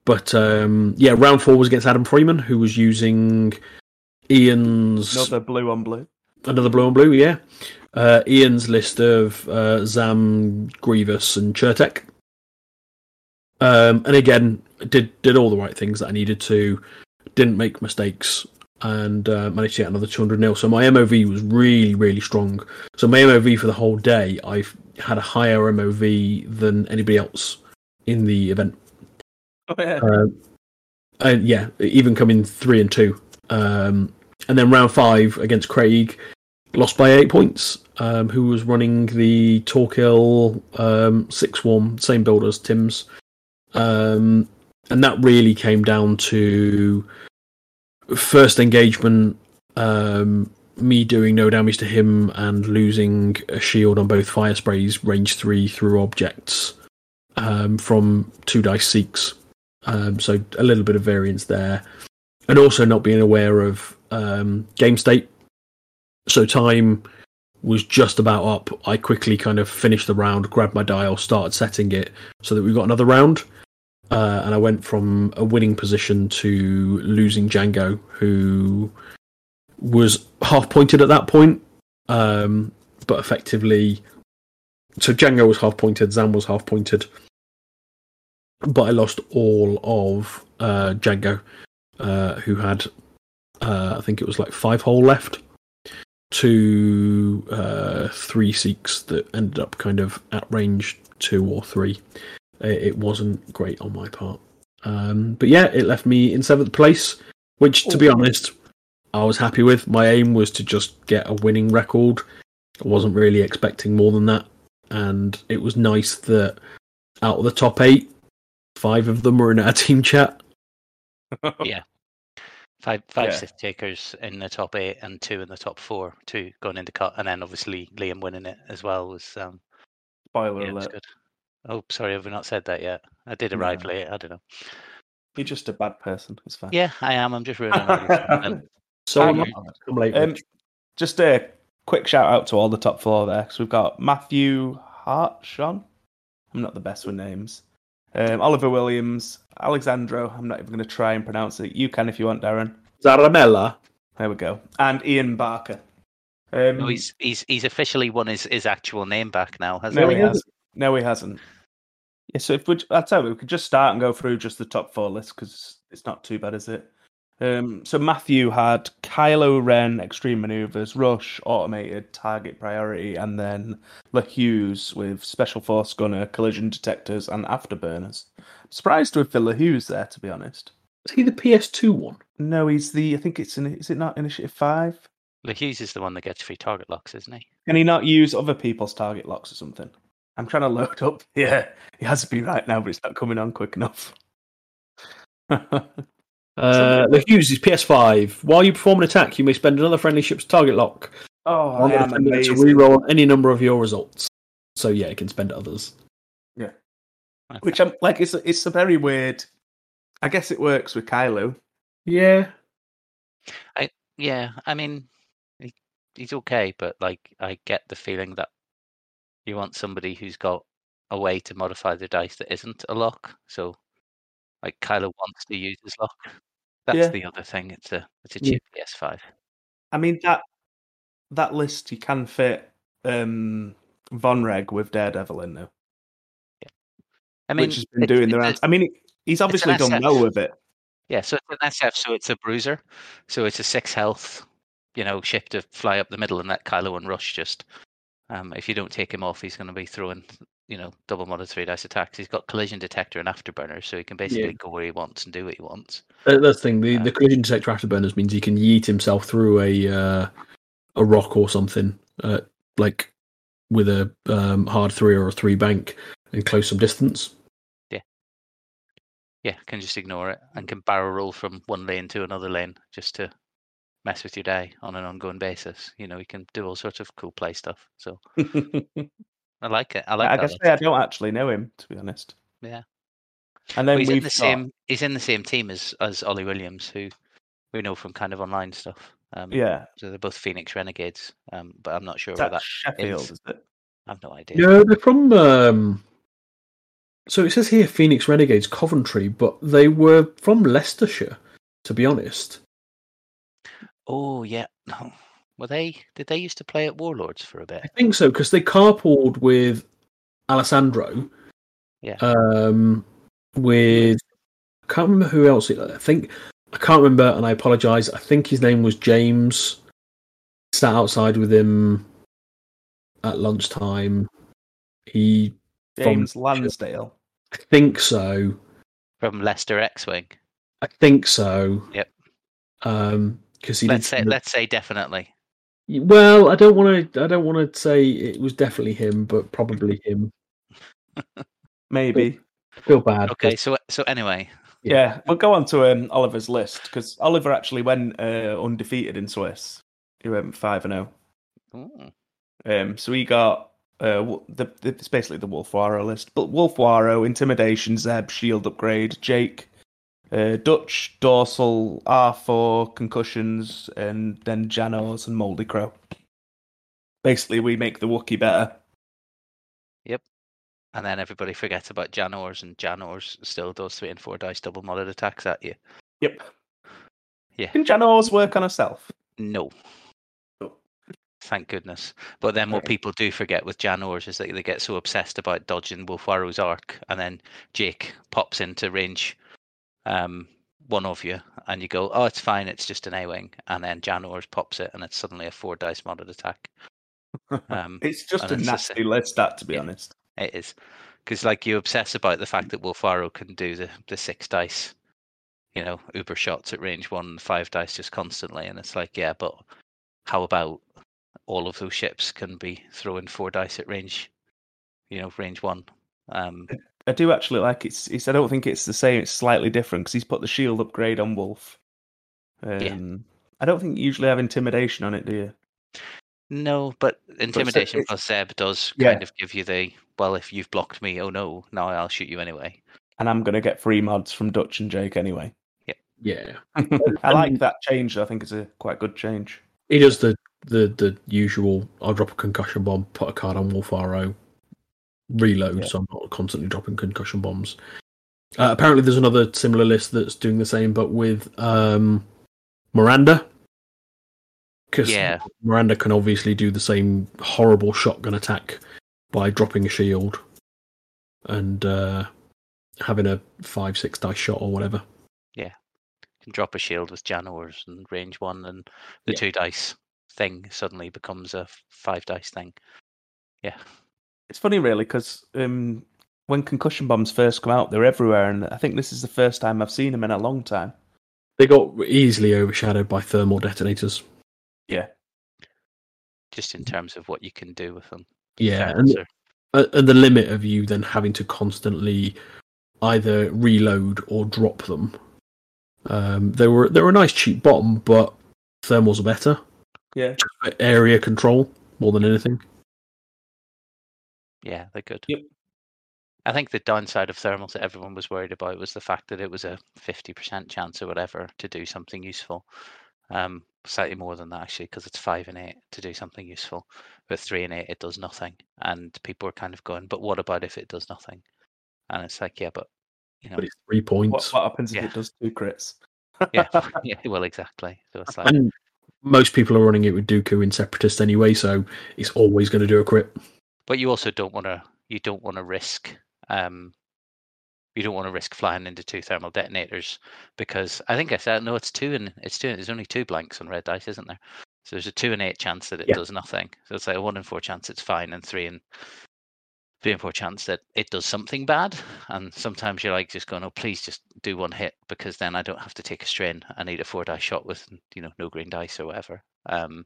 But um, yeah, round four was against Adam Freeman, who was using Ian's Another blue on blue. another blue on blue, yeah. Uh, Ian's list of uh, Zam, Grievous, and Chertek. Um, and again, did did all the right things that I needed to. Didn't make mistakes and uh, managed to get another 200 nil. So my MOV was really really strong. So my MOV for the whole day, I've had a higher MOV than anybody else in the event. Oh, yeah. Um, and yeah, even coming three and two. Um, and then round five against Craig, lost by eight points. Um, who was running the Torkil um, six one, same build as Tim's. Um, and that really came down to first engagement, um, me doing no damage to him and losing a shield on both fire sprays, range three through objects um, from two dice Scyks. Um, so a little bit of variance there, and also not being aware of um, game state. So time was just about up. I quickly kind of finished the round, grabbed my dial, started setting it so that we got another round. Uh, and I went from a winning position to losing Jango, who was half pointed at that point, um, but effectively. So Jango was half pointed, Zam was half pointed, but I lost all of uh, Jango, uh, who had, uh, I think it was like five hole left, to uh, three Scyks that ended up kind of at range two or three. It, it wasn't great on my part. Um, but yeah, it left me in seventh place, which, to be honest, I was happy with. My aim was to just get a winning record. I wasn't really expecting more than that. And it was nice that out of the top eight, five of them were in our <laughs> team chat. <laughs> Yeah. Five five Yeah. Sith Takers in the top eight and two in the top four, two going into cut, and then obviously Liam winning it as well was um Spoiler yeah, alert. Oh, sorry, have we not said that yet? I did arrive No. late. I don't know. You're just a bad person. It's fine. Yeah, I am. I'm just ruining fun. <laughs> So Hang am. I. come late. Um, just a quick shout out to all the top four there. because we've got Matthew Hartshon. I'm not the best with names. Um, Oliver Williams, Alexandro. I'm not even going to try and pronounce it. You can if you want, Darren. Zaramella. There we go. And Ian Barker. Um, No, he's he's he's officially won his, his actual name back now, hasn't no, he? he hasn't. No, he hasn't. Yeah, so if we, I'll tell you, we could just start and go through just the top four list because it's not too bad, is it? Um, so Matthew had Kylo Ren, Extreme Maneuvers, Rush, Automated, Target Priority, and then LeHuse with Special Force Gunner, Collision Detectors, and Afterburners. Surprised with the LeHuse there, to be honest. Is he the PS2 one? No, he's the. I think it's in. Is it not Initiative Five? LeHuse is the one that gets free target locks, isn't he? Can he not use other people's target locks or something? I'm trying to load up. <laughs> Yeah, he has to be right now, but it's not coming on quick enough. <laughs> Uh, the Hughes is PS5. While you perform an attack, you may spend another friendly ship's target lock oh, on I am defender to amazing. reroll any number of your results. So yeah, it can spend others. Yeah, which I'm like, it's a, it's a very weird. I guess it works with Kylo. Yeah. I yeah, I mean, he, he's okay, but like, I get the feeling that you want somebody who's got a way to modify the dice that isn't a lock. So, like, Kylo wants to use his lock. That's Yeah. the other thing. It's a it's a Yeah. cheap PS5. I mean that that list you can fit um Vonreg with Daredevil in there, I mean, which has been it's- doing the rounds. I mean, he's obviously done SF. well with it. Yeah, so it's an SF, so it's a bruiser. So it's a six health, you know, ship to fly up the middle and let Kylo and Rush just. Um, if you don't take him off, he's going to be throwing, you know, double modded three dice attacks. He's got collision detector and afterburner, so he can basically go where he wants and do what he wants. Uh, That's the thing. The, Yeah. the collision detector afterburners means he can yeet himself through a uh, a rock or something, uh, like with a um, hard three or a three bank and close some distance. Yeah, yeah, can just ignore it and can barrel roll from one lane to another lane just to mess with your day on an ongoing basis. You know, he can do all sorts of cool play stuff. So <laughs> I like it. I like I that. guess. I don't actually know him to be honest. Yeah. And But then he's in the got, same. He's in the same team as as Ollie Williams, who we know from kind of online stuff. Um, yeah, So they're both Phoenix Renegades, um, but I'm not sure is where that that. Sheffield, is. is it? I have no idea. No, they're from. Um, so it says here Phoenix Renegades Coventry, but they were from Leicestershire. To be honest, Oh yeah, no. <laughs> Were they? Did they used to play at Warlords for a bit? I think so because they carpooled with Alessandro. Yeah. Um, with I can't remember who else. I think I can't remember, and I apologise. I think his name was James. Sat outside with him at lunchtime. He, From- James Lansdale. I think so. From Leicester X-wing. I think so. Yep. Um, because he Let's did. say. Let's say definitely. Well, I don't want to. I don't want to say it was definitely him, but probably him. <laughs> Maybe. I feel bad. Okay. So so anyway, Yeah, we'll go on to um, Oliver's list because Oliver actually went uh, undefeated in Swiss. He went five and zero. Ooh. Um, so he got uh, the, the it's basically the Wullffwarro list, but Wullffwarro, Intimidation, Zeb, Shield Upgrade, Jake, uh, Dutch, Dorsal, R four, Concussions, and then Jan Ors and Moldy Crow. Basically, we make the Wookiee better. Yep. And then everybody forgets about Jan Ors, and Jan Ors still does three and four dice double modded attacks at you. Yep. Yeah. Can Jan Ors work on herself? No. Oh. Thank goodness. But then what people do forget with Janors is that they get so obsessed about dodging Wullffwarro's arc, and then Jake pops into range um, one of you, and you go, oh, it's fine, it's just an A Wing. And then Jan Ors pops it, and it's suddenly a four dice modded attack. <laughs> Um, It's just a it's nasty same. list, that to be Yeah. honest. It is because like you obsess about the fact that Wullffwarro can do the the six dice, you know, uber shots at range one, and five dice just constantly, and it's like, yeah, but how about all of those ships can be throwing four dice at range, you know, range one. Um, <laughs> I do actually like it's. it's I don't think it's the same. It's slightly different because he's put the shield upgrade on Wolf, Um, I don't think you usually have intimidation on it, do you? No, but intimidation plus Zeb does Yeah. kind of give you the well. If you've blocked me, oh no, now I'll shoot you anyway. And I'm going to get free mods from Dutch and Jake anyway. Yeah, <laughs> I like that change. I think it's a quite good change. he does the the the usual. I'll drop a concussion bomb, put a card on Wolf Wullffwarro, reload. Yeah. So I'm not constantly dropping concussion bombs. Uh, apparently, there's another similar list that's doing the same, but with um, Miranda. Because Yeah. Miranda can obviously do the same horrible shotgun attack by dropping a shield and uh, having a five six dice shot or whatever. Yeah. You can drop a shield with Jan Ors and range one, and the Yeah. two dice thing suddenly becomes a five dice thing. Yeah, It's funny, really, because um, when concussion bombs first come out, they're everywhere, and I think this is the first time I've seen them in a long time. They got easily overshadowed by thermal detonators. Yeah, just in terms of what you can do with them. Yeah, and, and the limit of you then having to constantly either reload or drop them. Um, they were they were a nice cheap bomb, but thermals are better. yeah. Area control more than anything. Yeah, they're good. Yep. I think the downside of thermals that everyone was worried about was the fact that it was a fifty percent chance or whatever to do something useful. Um, slightly more than that actually, because it's five and eight to do something useful. With three and eight, it does nothing, and people were kind of going, "But what about if it does nothing?" And it's like, yeah, but you know, But it's three What, points. what happens if Yeah. it does two crits? yeah, <laughs> <laughs> yeah, well, exactly. So it's like, And most people are running it with Dooku in Separatist anyway, so it's always going to do a crit. But you also don't want to you don't want to risk um you don't want to risk flying into two thermal detonators because I think I said no it's two and it's two there's only two blanks on red dice isn't there? So there's a two and eight chance that it Yeah. does nothing. So it's like a one in four chance it's fine and three and three and four chance that it does something bad. And sometimes you're like just going oh please just do one hit because then I don't have to take a strain. I need a four die shot with you know no green dice or whatever. Um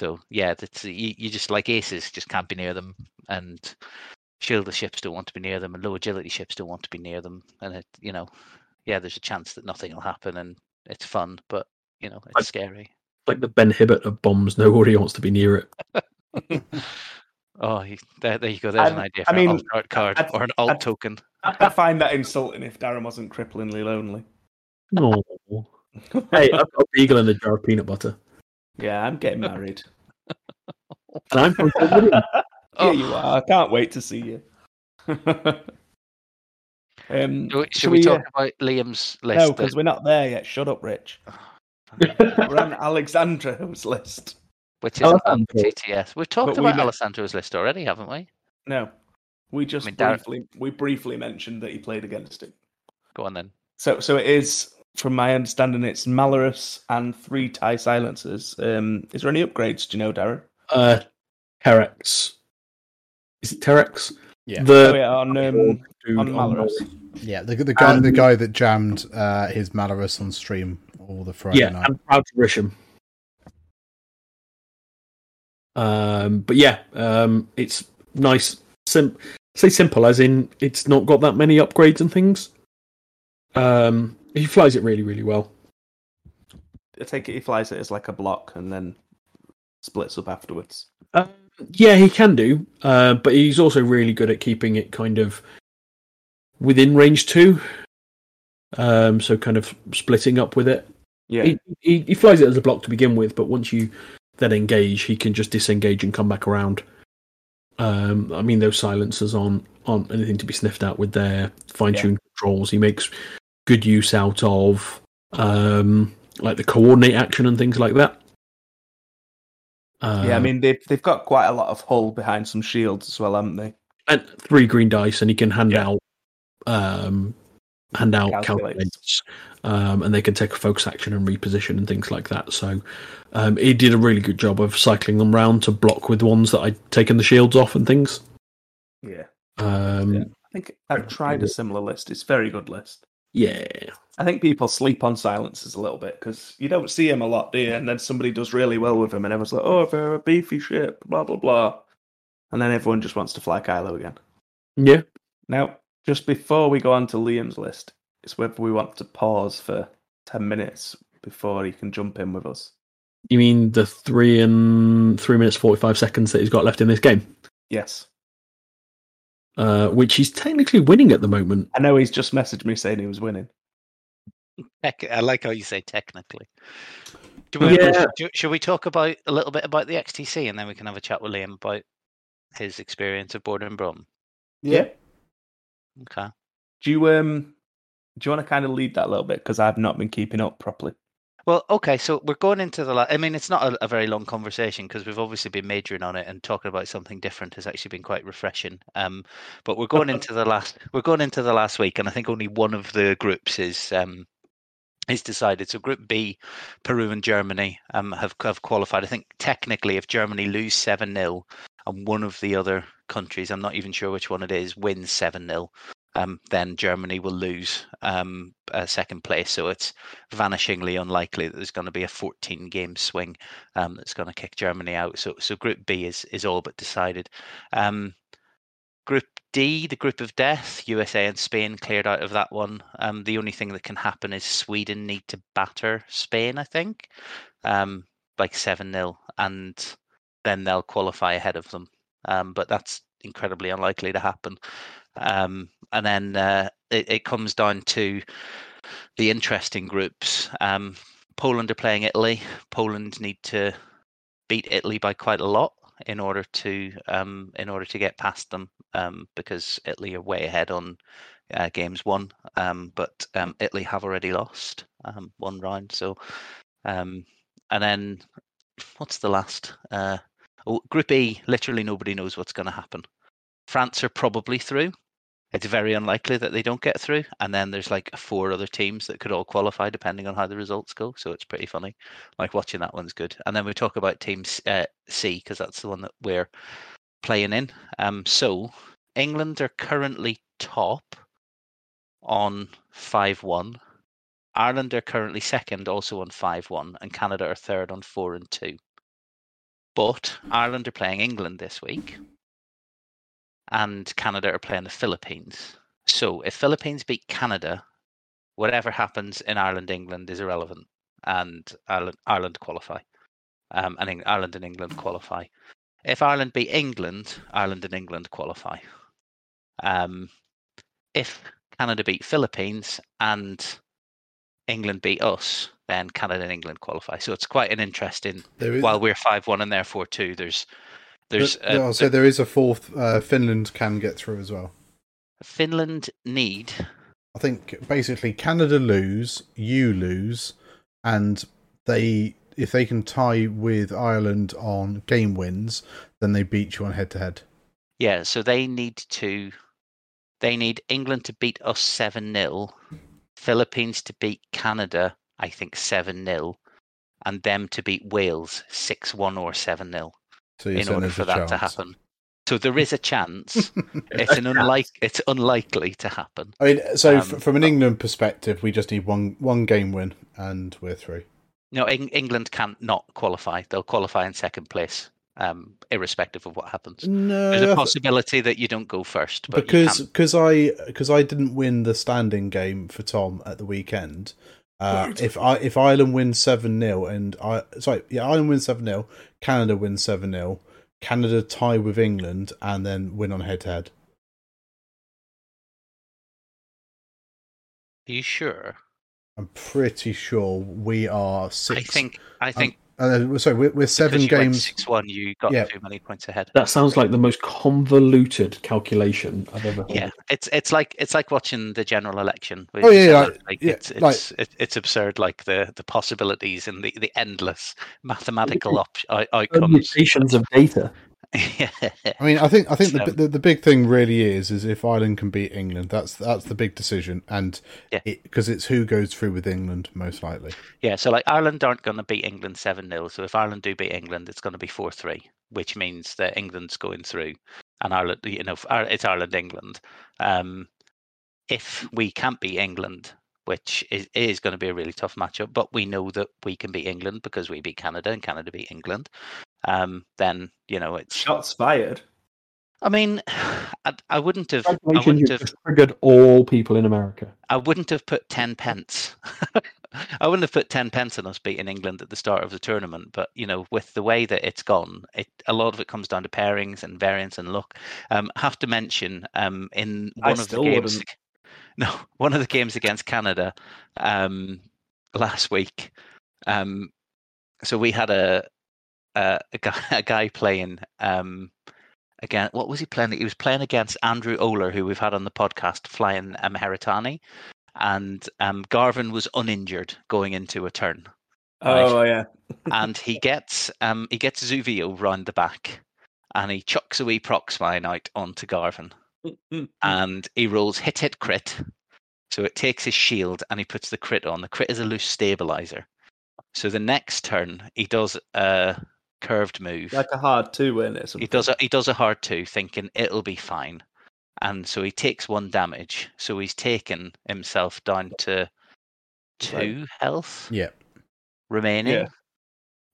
so yeah, that's you, you just like aces just can't be near them, and shieldless ships don't want to be near them, and low agility ships don't want to be near them, and it you know, yeah, there's a chance that nothing will happen, and it's fun, but you know, it's I- scary. Like the Ben Hibbert of bombs, nobody wants to be near it. <laughs> Oh, you, there, there you go. There's an I'm- idea I for mean, an alt art card I'd- or an alt I'd- token. I find that insulting if Darren wasn't cripplingly lonely. No. <laughs> hey, I've got a beagle and a jar of peanut butter. Yeah, I'm getting married. And <laughs> I'm from William. Here you are. I can't wait to see you. <laughs> um, Should we, should shall we we, uh, talk about Liam's list? no, because we're not there yet. Shut up, Rich. <laughs> We're on Alexandra's list. which is on Alessandro. TTS. We've talked But about met- Alessandro's list already, haven't we? No, we just mean, Darren- briefly we briefly mentioned that he played against it. Go on then. So, so it is, from my understanding, it's Malorus and three tie silencers. Um, is there any upgrades? Do you know, Darren? Uh, Terex. Is it Terex? Yeah. Oh, The yeah, on um, dude on Malorus. Yeah, the the guy the guy that jammed uh, his Malorus on stream all the Friday yeah, night. I'm proud to wish him. Um, but yeah, um, it's nice. Sim- say simple, as in it's not got that many upgrades and things. Um, he flies it really, really well. I take it he flies it as like a block and then splits up afterwards. Um, yeah, he can do, uh, but he's also really good at keeping it kind of within range too. Um, so kind of splitting up with it. Yeah, He, he he flies it as a block to begin with, but once you then engage, he can just disengage and come back around. Um, I mean, those silencers aren't aren't anything to be sniffed at with their fine tuned controls. He makes good use out of um, like the coordinate action and things like that. yeah. I Um, mean, they've they've got quite a lot of hull behind some shields as well, haven't they? and three green dice, and he can hand Yeah. out um, hand out Calculates. calculates, um, and they can take a focus action and reposition and things like that. So um, he did a really good job of cycling them round to block with ones that I'd taken the shields off and things. Yeah, Um, Yeah. I think I've tried a similar list. It's a very good list. Yeah. I think people sleep on silences a little bit because you don't see him a lot, do you? And then somebody does really well with him, and everyone's like, "Oh, they're a beefy ship," blah blah blah, and then everyone just wants to fly Kylo again. yeah, Now, just before we go on to Liam's list, it's whether we want to pause for ten minutes before he can jump in with us. You mean the three and three minutes forty five seconds that he's got left in this game, Yes. Uh, which he's technically winning at the moment. I know he's just messaged me saying he was winning. Tec- I like how you say technically. Do we, Yeah. do, should we talk about a little bit about the XTC and then we can have a chat with Liam about his experience of Board in Brum? Yeah. Okay. Do you um do you want to kind of lead that a little bit because I've not been keeping up properly? Well, okay, so we're going into the. La- I mean, it's not a, a very long conversation because we've obviously been majoring on it and talking about something different has actually been quite refreshing. Um, but we're going into the last. We're going into the last week, and I think only one of the groups is um is decided. So Group B, Peru and Germany um have have qualified. I think technically, if Germany lose seven 0 and one of the other countries, I'm not even sure which one it is, wins seven 0 um, then Germany will lose um, uh, second place. So it's vanishingly unlikely that there's going to be a 14 game swing um, that's going to kick Germany out. So so Group B is is all but decided. Um, group D, the group of death, USA and Spain cleared out of that one. Um, the only thing that can happen is Sweden need to batter Spain, I think, um, like seven 0 and then they'll qualify ahead of them. But that's incredibly unlikely to happen. Um, and then uh, it, it comes down to the interesting groups. Um, Poland are playing Italy. Poland need to beat Italy by quite a lot in order to um, in order to get past them um, because Italy are way ahead on uh, games one, um, but um, Italy have already lost one round. So, and then what's the last? Uh, oh, Group E. Literally nobody knows what's going to happen. France are probably through. It's very unlikely that they don't get through. And then there's like four other teams that could all qualify depending on how the results go. So it's pretty funny. Like watching that one's good. And then we talk about Team uh, C because that's the one that we're playing in. Um, so England are currently top on 5 1. Ireland are currently second, also on 5 1. And Canada are third on 4 and 2. But Ireland are playing England this week and Canada are playing the Philippines. So if Philippines beat Canada, whatever happens in Ireland, England is irrelevant, and Ireland, Ireland qualify, um, and Eng- Ireland and England qualify. If Ireland beat England, Ireland and England qualify. Um, if Canada beat Philippines and England beat us, then Canada and England qualify. So it's quite an interesting. There is, While we're five one and therefore two, there's there's but- uh, I'll say there is a fourth. Uh, Finland can get through as well. Finland need I think basically Canada lose, you lose, and they if they can tie with Ireland on game wins, then they beat you on head to head. Yeah, so they need to they need England to beat us 7-0, Philippines to beat Canada, I think 7-0, and them to beat Wales 6-1 or 7-0 So in order for a that to happen. So there is a chance. <laughs> it's an unlike it's unlikely to happen. I mean, so f- Um, from an England perspective, we just need one one game win, and we're through. No, Eng- England can't not qualify. They'll qualify in second place, um, irrespective of what happens. No, There's a possibility that you don't go first, but because because I because I didn't win the standing game for Tom at the weekend. Uh, if I if Ireland wins seven 0 and I sorry yeah Ireland wins seven 0 Canada win seven 0 Canada tie with England and then win on head to head. Are you sure? I'm pretty sure we are six. I think I think Uh, sorry, we're, we're seven games. six one. You got Yeah. too many points ahead. That sounds like the most convoluted calculation I've ever heard. Yeah, it's it's like it's like watching the general election. Oh, yeah, yeah, December. like, yeah, it's like- it's it, it's absurd. Like the the possibilities and the the endless mathematical op- out- outcomes. Permutations of data. Yeah, <laughs> I mean, I think I think the, So- the the big thing really is is if Ireland can beat England, that's that's the big decision, and Yeah. because it's who goes through with England most likely. yeah. So like Ireland aren't going to beat England seven 0 So if Ireland do beat England, it's going to be four three, which means that England's going through, and Ireland, you know, it's Ireland England. Um, if we can't beat England, which is, is going to be a really tough matchup, but we know that we can beat England because we beat Canada and Canada beat England. Um, then you know it's Shots fired. I mean, <sighs> I, I wouldn't have. I wouldn't you've triggered all people in America. I wouldn't have put ten pence. <laughs> I wouldn't have put ten pence on us beating England at the start of the tournament. But you know, with the way that it's gone, it a lot of it comes down to pairings and variance and luck. Um, have to mention um, in I one of the games. wouldn't. <laughs> No, one of the games against Canada um, last week. Um, so we had a a, a guy <laughs> a guy playing um, again. What was he playing? He was playing against Andrew Oler, who we've had on the podcast, flying um, Heritani, and um, Garven was uninjured going into a turn, Right. Oh yeah. <laughs> and he gets um, he gets Zuvio round the back, and he chucks a wee proxmine out onto Garven Mm-hmm. and he rolls hit hit crit. So it takes his shield and he puts the crit on. The crit is a loose stabilizer. So the next turn he does a curved move. like a hard two, weren't it? He does a he does a hard two, thinking it'll be fine. And so he takes one damage. So he's taken himself down to two health Yeah. remaining. Yeah.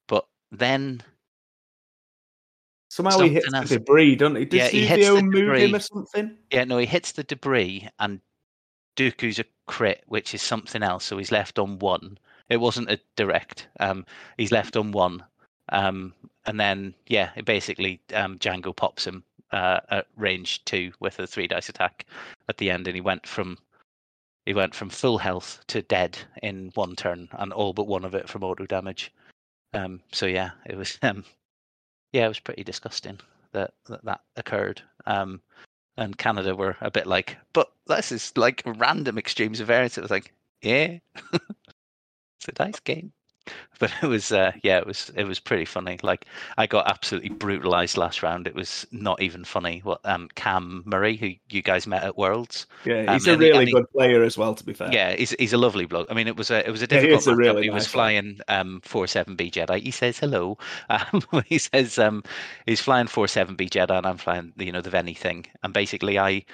But then Somehow he hits something the else. debris, doesn't he? Yeah, he hits the move him debris. or something? Yeah, no, he hits the debris and Dooku's a crit, which is something else. So he's left on one. It wasn't a direct. Um, he's left on one. Um, and then yeah, it basically um, Jango pops him uh, at range two with a three dice attack at the end, and he went from he went from full health to dead in one turn, and all but one of it from auto damage. Um, so yeah, it was <laughs> um, yeah, it was pretty disgusting that that, that occurred. Um, and Canada were a bit like, but this is like random extremes of variance. It was like, yeah, <laughs> it's a dice game. <laughs> But it was, uh, yeah, it was, it was pretty funny. Like I got absolutely brutalized last round. It was not even funny. What um, Cam Murray, who you guys met at Worlds, Yeah, Um, he's a and he- really he- good player as well. To be fair. yeah, he's he's a lovely bloke. I mean, it was a it was a Yeah, he difficult a really He was nice flying um four seven B Jedi. He says hello. <laughs> Um, he says um he's flying four seven B Jedi, and I'm flying you know the Vennie thing. And basically, I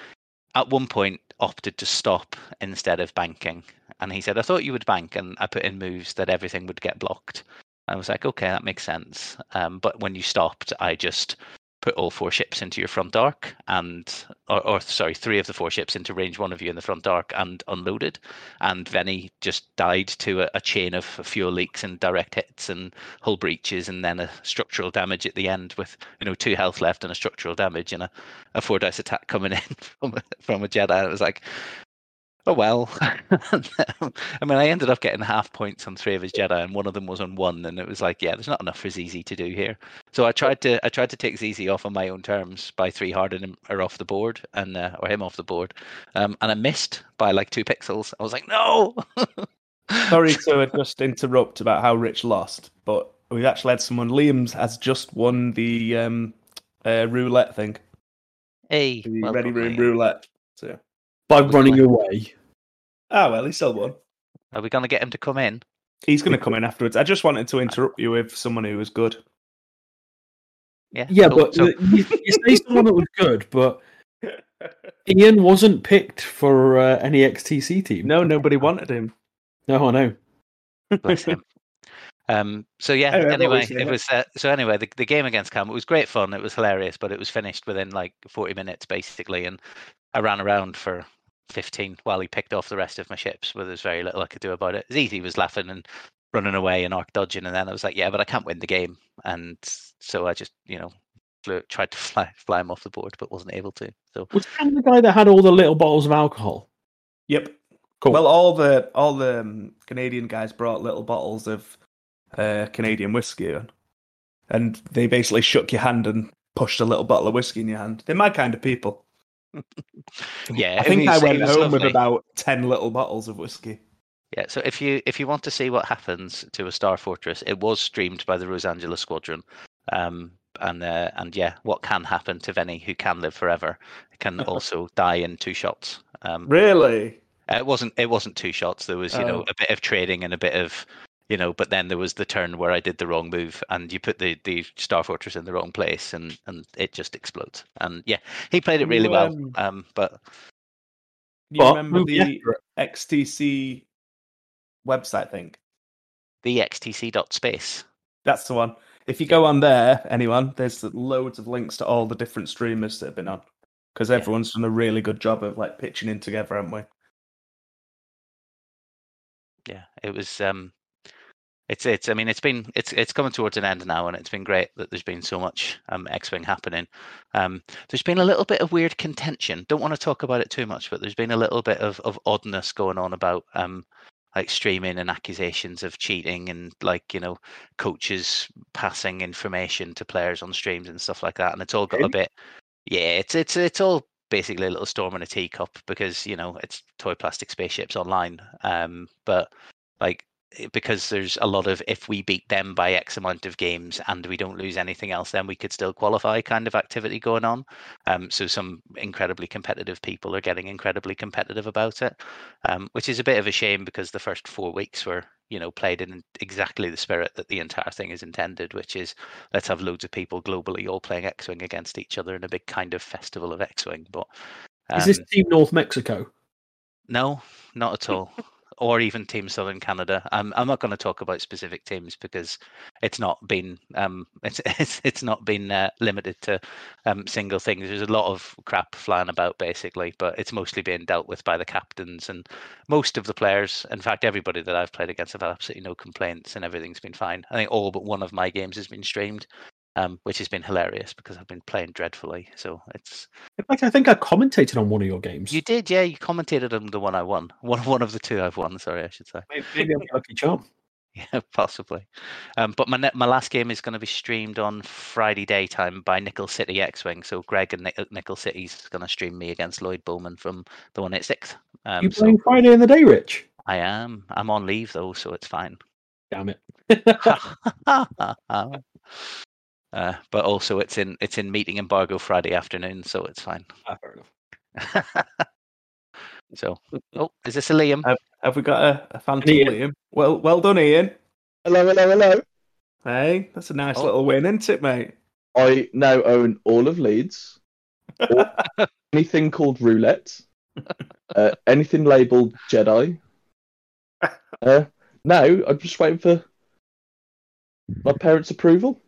at one point opted to stop instead of banking. And he said, I thought you would bank, and I put in moves that everything would get blocked. I was like, okay, that makes sense. Um, but when you stopped, I just put all four ships into your front arc and or, or sorry three of the four ships into range one of you in the front arc and unloaded and Vennie just died to a, a chain of fuel leaks and direct hits and hull breaches and then a structural damage at the end with you know two health left and a structural damage and a, a four dice attack coming <laughs> in from from a Jedi it was like oh well <laughs> I mean I ended up getting half points on three of his Jedi and one of them was on one and it was like yeah there's not enough for Zizi to do here so I tried to I tried to take Zizi off on my own terms by three hardening him or off the board and uh, or him off the board, um, and I missed by like two pixels. I was like, no. <laughs> Sorry to just interrupt about how Rich lost, but we've actually had someone. Liam's has just won the um, uh, roulette thing, Hey, the well Ready Room roulette. So, By Was running my- away. ah well, he still won. Are we gonna get him to come in? He's going to come in afterwards. I just wanted to interrupt you with someone who was good. Yeah. Yeah, cool. but So- uh, you, you say <laughs> someone that was good, but Ian wasn't picked for uh, any XTC team. No, nobody wanted him. No, I know. Bless him. Um, so yeah. Anyway, Anyway, it was uh, so anyway. The, the game against Cam it was great fun. It was hilarious, but it was finished within like forty minutes basically, and I ran around for fifteen while he picked off the rest of my ships. But there's very little I could do about it. Zizi was laughing and running away and arc dodging, and then I was like, yeah, but I can't win the game, and so I just you know flew, tried to <laughs> fly fly him off the board, but wasn't able to. So Was Cam the guy that had all the little bottles of alcohol? Yep. Cool. Well, all the all the um, Canadian guys brought little bottles of uh, Canadian whiskey, on, and they basically shook your hand and pushed a little bottle of whiskey in your hand. They're my kind of people. Yeah, I think I went home with about ten little bottles of whiskey. Yeah, so if you if you want to see what happens to a Star Fortress, it was streamed by the Rosangela Squadron, um, and uh, and yeah, what can happen to Vennie who can live forever can <laughs> also die in two shots. Um, Really? uh, it wasn't it wasn't two shots. There was you know Oh. a bit of trading and a bit of you know, but then there was the turn where I did the wrong move and you put the the Star Fortress in the wrong place and and it just explodes. And yeah, he played it You, really well. um, Um, but You But remember the after it. XTC website thing? the XTC dot space. That's the one. if you go on there, anyone, there's loads of links to all the different streamers that have been on because everyone's done a really good job of like pitching in together, haven't we? yeah, it was. Um, it's it's. I mean, it's been it's it's coming towards an end now, and it's been great that there's been so much um, X-wing happening. Um, there's been a little bit of weird contention. Don't want to talk about it too much, but there's been a little bit of of oddness going on about um, like streaming and accusations of cheating and like you know coaches passing information to players on streams and stuff like that. And it's all got a bit. Yeah, it's it's it's all basically a little storm in a teacup because you know it's toy plastic spaceships online. Um, but like because there's a lot of if we beat them by X amount of games and we don't lose anything else, then we could still qualify kind of activity going on. Um, so some incredibly competitive people are getting incredibly competitive about it, um, which is a bit of a shame because the first four weeks were you know played in exactly the spirit that the entire thing is intended, which is let's have loads of people globally all playing X-wing against each other in a big kind of festival of X-wing. But um, Is this Team North Mexico? no, not at all. Or even Team Southern Canada. I'm I'm not going to talk about specific teams because it's not been um <laughs> it's it's it's not been uh, limited to um single things. There's a lot of crap flying about basically, but it's mostly being dealt with by the captains and most of the players. In fact, everybody that I've played against have had absolutely no complaints and everything's been fine. I think all but one of my games has been streamed. Um, which has been hilarious because I've been playing dreadfully. So it's In fact, I think I commentated on one of your games. you did, yeah. You commentated on the one I won, <laughs> one one of the two I've won. Sorry, I should say. Maybe- Maybe I'm lucky charm. Yeah, <laughs> possibly. Um, but my ne- my last game is going to be streamed on Friday daytime by Nickel City X Wing. So Greg and Nic- Nickel City's going to stream me against Lloyd Bowman from the one eight six. Um, you so playing Friday in the day, Rich? I am. I'm on leave though, so it's fine. Damn it. <laughs> uh, but also, it's in it's in meeting embargo Friday afternoon, so it's fine. Ah, fair enough. <laughs> so, oh, is this a Liam? Have we got a, a phantom Ian. Liam? Well, well done, Ian. Hello, hello, hello. Hey, that's a nice Oh. little win, isn't it, mate? I now own all of Leeds, <laughs> anything called roulette, uh, anything labelled Jedi. <laughs> Uh, now I'm just waiting for my parents' approval.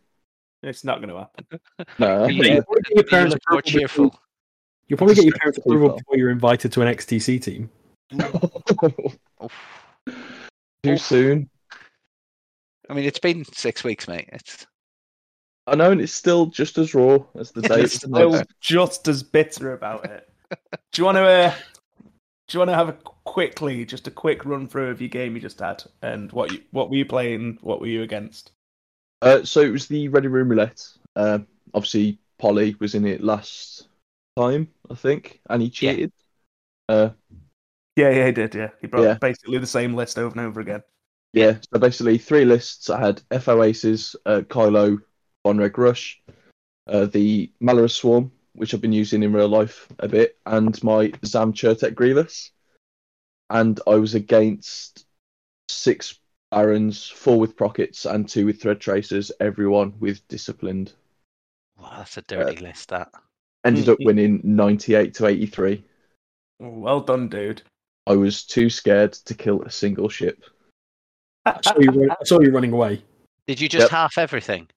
It's not going to happen. <laughs> No, You Yeah, look- what do your you parents look more approve before- cheerful. You'll probably get your parents' approval before you're invited to an XTC team. <laughs> Too soon. I mean, it's been six weeks, mate. It's I know, and it's still just as raw as the day. It's still just as bitter about it. Do you want to? Uh, do you want to have a quickly, just a quick run through of your game you just had and what you what were you playing? What were you against? Uh, so it was the Ready Room Roulette. Uh, obviously, Polly was in it last time, I think, and he Yeah. cheated. Uh, Yeah, yeah, he did. Yeah, he brought Yeah. basically the same list over and over again. Yeah, so basically three lists. I had FO Aces, uh, Kylo, Vonreg Rush, uh, the Malorus Swarm, which I've been using in real life a bit, and my Zam Chertek Grievous. And I was against six Barons, four with Prockets, and two with Thread Tracers, everyone with Disciplined. wow, that's a dirty uh, list. That Ended up hmm. winning 98 to 83. Oh, well done, dude. I was too scared to kill a single ship. <laughs> I saw you, run- I saw you running away. did you just Yep. half everything?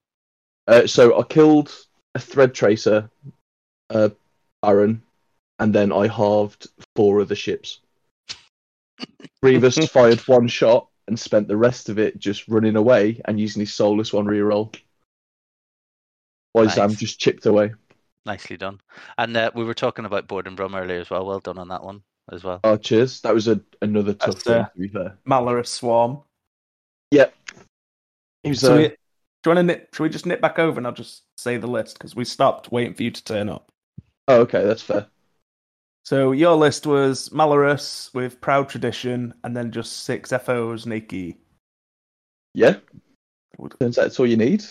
Uh, so I killed a thread tracer, uh, a baron, and then I halved four of the ships. <laughs> Grievous fired one shot and spent the rest of it just running away and using his soulless one reroll. While Zam Nice. just chipped away. Nicely done. And uh, we were talking about Board in Brum earlier as well. Well done on that one as well. Oh, cheers. That was a, another tough That's, one, uh, to be fair. Malorus Swarm. Yep. He was, So uh, we, do you want to nip? Should we just nip back over and I'll just say the list because we stopped waiting for you to turn up. oh, okay, that's fair. So your list was Malorus with Proud Tradition and then just six FOs, Nikki. Yeah. Turns out that's all you need.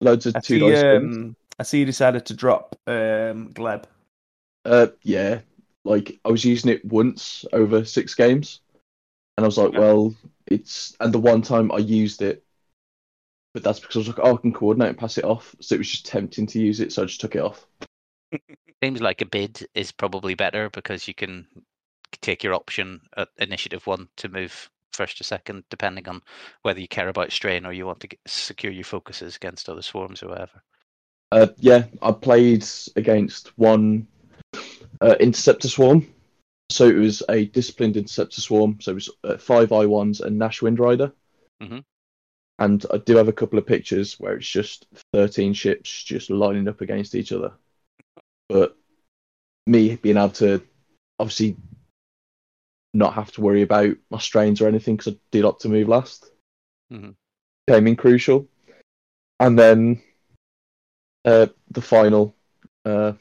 Loads of I two see, um, I see you decided to drop um, Gleb. Uh, yeah, like I was using it once over six games, and I was like, Yeah. well, it's and the one time I used it, but that's because I was like, oh, I can coordinate and pass it off, so it was just tempting to use it, so I just took it off. <laughs> Seems like a bid is probably better because you can take your option at initiative one to move first or second, depending on whether you care about strain or you want to get, secure your focuses against other swarms or whatever. Uh, yeah, I played against one uh, interceptor swarm. So it was a disciplined interceptor swarm. So it was uh, five I ones and Nash Windrider. Mhm. And I do have a couple of pictures where it's just thirteen ships just lining up against each other. But me being able to obviously not have to worry about my strains or anything because I did opt to move last Mhm. came in crucial. And then uh, the final, uh,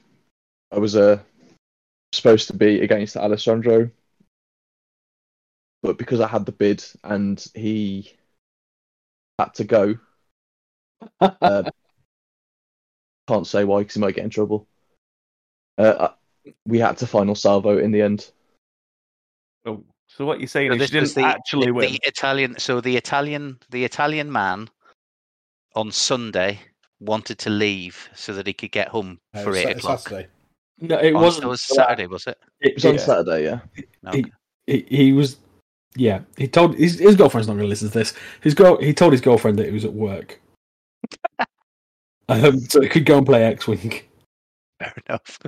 I was uh, supposed to be against Alessandro, but because I had the bid and he had to go, <laughs> uh, can't say why because he might get in trouble. Uh, we had to final salvo in the end. Oh, so what you're saying So is this you was didn't the, actually the, win. the Italian. So the Italian, the Italian man, on Sunday wanted to leave so that he could get home Uh, for eight Sa- o'clock. Saturday. No, it Oh, wasn't. it was. Saturday, was it? It- It was on Saturday, yeah. Okay. he, he was yeah he told his, his girlfriend's not going to listen to this his girl he told his girlfriend that he was at work <laughs> um, so he could go and play x-wing Fair enough.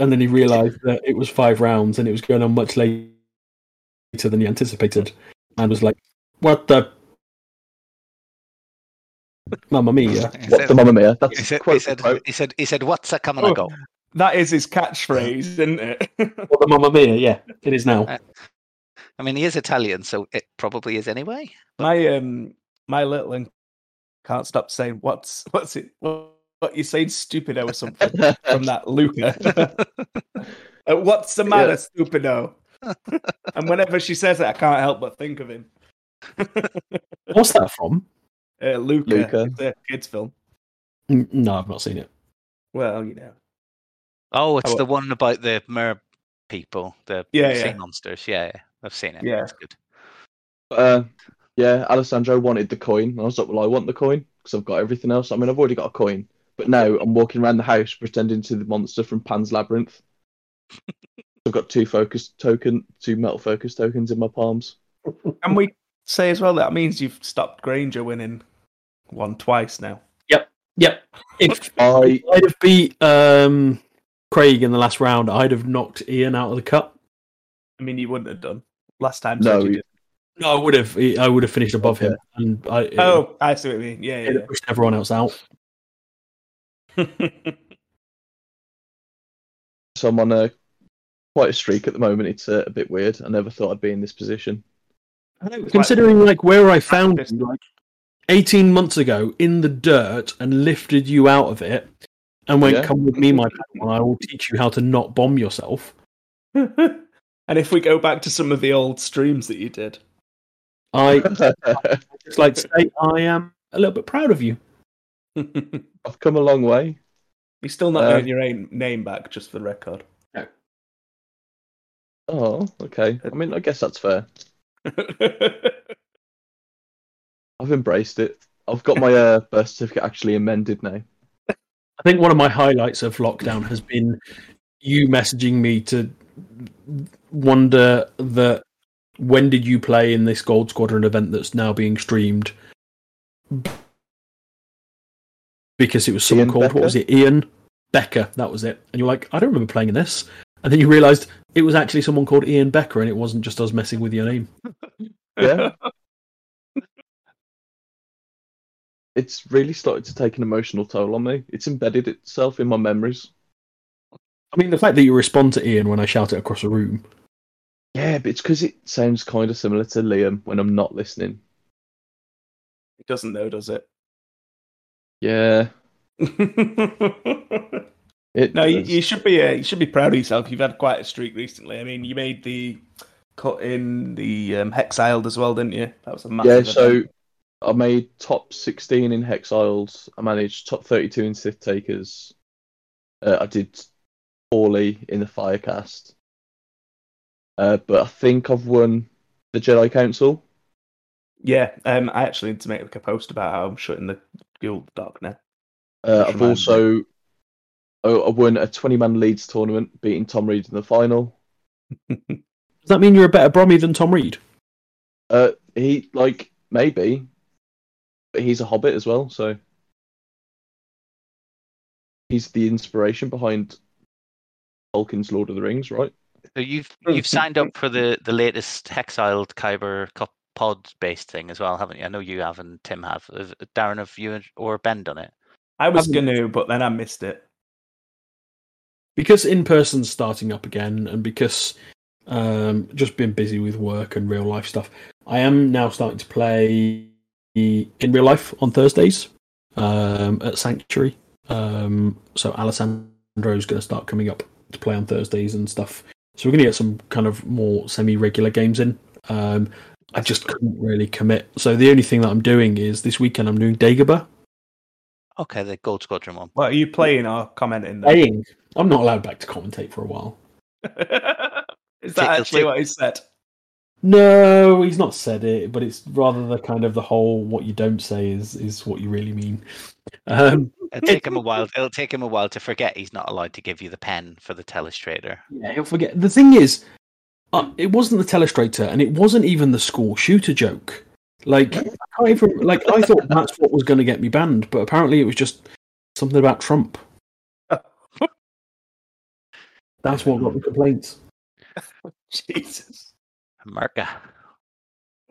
and then he realized that it was five rounds and it was going on much later than he anticipated and was like what the Mamma mia He What said- the Mamma Mia? That's he said, quote he said, quote. he said, he said, what's a coming Oh. and go? That is his catchphrase, isn't it? <laughs> What the Mamma Mia yeah it is now Uh, I mean, he is Italian, so it probably is anyway. my um, my little one can't stop saying what's what's it what, what you saying stupido or something <laughs> from that Luca. <laughs> Uh, what's the matter, stupido? and whenever she says it, I can't help but think of him. <laughs> what's that from Uh, Luca, Luca. It's a kids film. No i've not seen it Well, you know. Oh, it's Oh, the one about the mer people, the Yeah, sea yeah. monsters. Yeah, yeah, I've seen it. Yeah. it's good. Uh, yeah, Alessandro wanted the coin. and I was like, well, I want the coin because I've got everything else. I mean, I've already got a coin, but now I'm walking around the house pretending to the monster from Pan's Labyrinth. <laughs> I've got two focus token, two metal focus tokens in my palms. And we say as well that means you've stopped Granger winning one twice now. yep yep. if I I'd have beat um, Craig in the last round, I'd have knocked Ian out of the cup. I mean, you wouldn't have done last time. No, you you- No, I would have. I would have finished above him, and I did. Oh, I see what you mean. Yeah, it'd have pushed everyone else out. Yeah. so I'm on a quite a streak at the moment. It's uh, a bit weird. I never thought I'd be in this position. Considering like where I found practice. you, like eighteen months ago in the dirt and lifted you out of it, and went, Yeah. "Come with me, my pal, and I will teach you how to not bomb yourself." <laughs> and if we go back to some of the old streams that you did, I <laughs> just like to say I am a little bit proud of you. You're <laughs> I've come a long way. You're still not Uh, your own name back, just for the record. No. Oh, okay. I mean, I guess that's fair. <laughs> I've embraced it. I've got my uh, birth certificate actually amended now. I think one of my highlights of lockdown has been you messaging me to wonder that when did you play in this Gold Squadron event that's now being streamed? Because it was someone Ian called what was it? Ian Becker. That was it. And you're like, I don't remember playing in this. And then you realised it was actually someone called Ian Becker, and it wasn't just us messing with your name. <laughs> Yeah. It's really started to take an emotional toll on me. It's embedded itself in my memories. I mean, the fact that you respond to Ian when I shout it across a room. Yeah, but it's because it sounds kind of similar to Liam when I'm not listening. it doesn't know, does it? Yeah, <laughs> it. no, you, you should be. Uh, you should be proud of yourself. You've had quite a streak recently. I mean, you made the cut in the um, Hexiled as well, didn't you? That was a massive. yeah, so event. I made top 16 in Hexiles. I managed top 32 in Sith Takers. Uh, I did poorly in the Firecast. Uh, but I think I've won the Jedi Council. yeah, um, I actually need to make like a post about how I'm shutting the guild dark now. Uh, I've also oh, I won a 20 man Leeds tournament, beating Tom Reed in the final. <laughs> Does that mean you're a better Brommy than Tom Reed? Uh, he like maybe, but he's a hobbit as well, so he's the inspiration behind Tolkien's Lord of the Rings, right? So you've you've signed up for the the latest Hexiled Kyber Cup pod based thing as well, haven't you? I know you have and Tim have. Have- Darren, have you or Ben done it? I was gonna, but then I missed it. because in person's starting up again and because um just been busy with work and real life stuff i am now starting to play in real life on thursdays um at sanctuary um so alessandro's going to start coming up to play on thursdays and stuff so we're going to get some kind of more semi-regular games in um i just couldn't really commit so the only thing that i'm doing is this weekend i'm doing dagobah Okay, the Gold Squadron one. What are you playing or commenting? then? playing i'm not allowed back to commentate for a while <laughs> Is Take- that actually take- what he said? No, he's not said it, but it's rather the kind of the whole what you don't say is is what you really mean. Um, It'll take him a while. It'll take him a while to forget he's not allowed to give you the pen for the telestrator. yeah, he'll forget. The thing is, uh, it wasn't the telestrator, and it wasn't even the school shooter joke. Like, I can't even like I thought that's what was going to get me banned, but apparently it was just something about Trump. <laughs> That's what got the complaints. Jesus. America.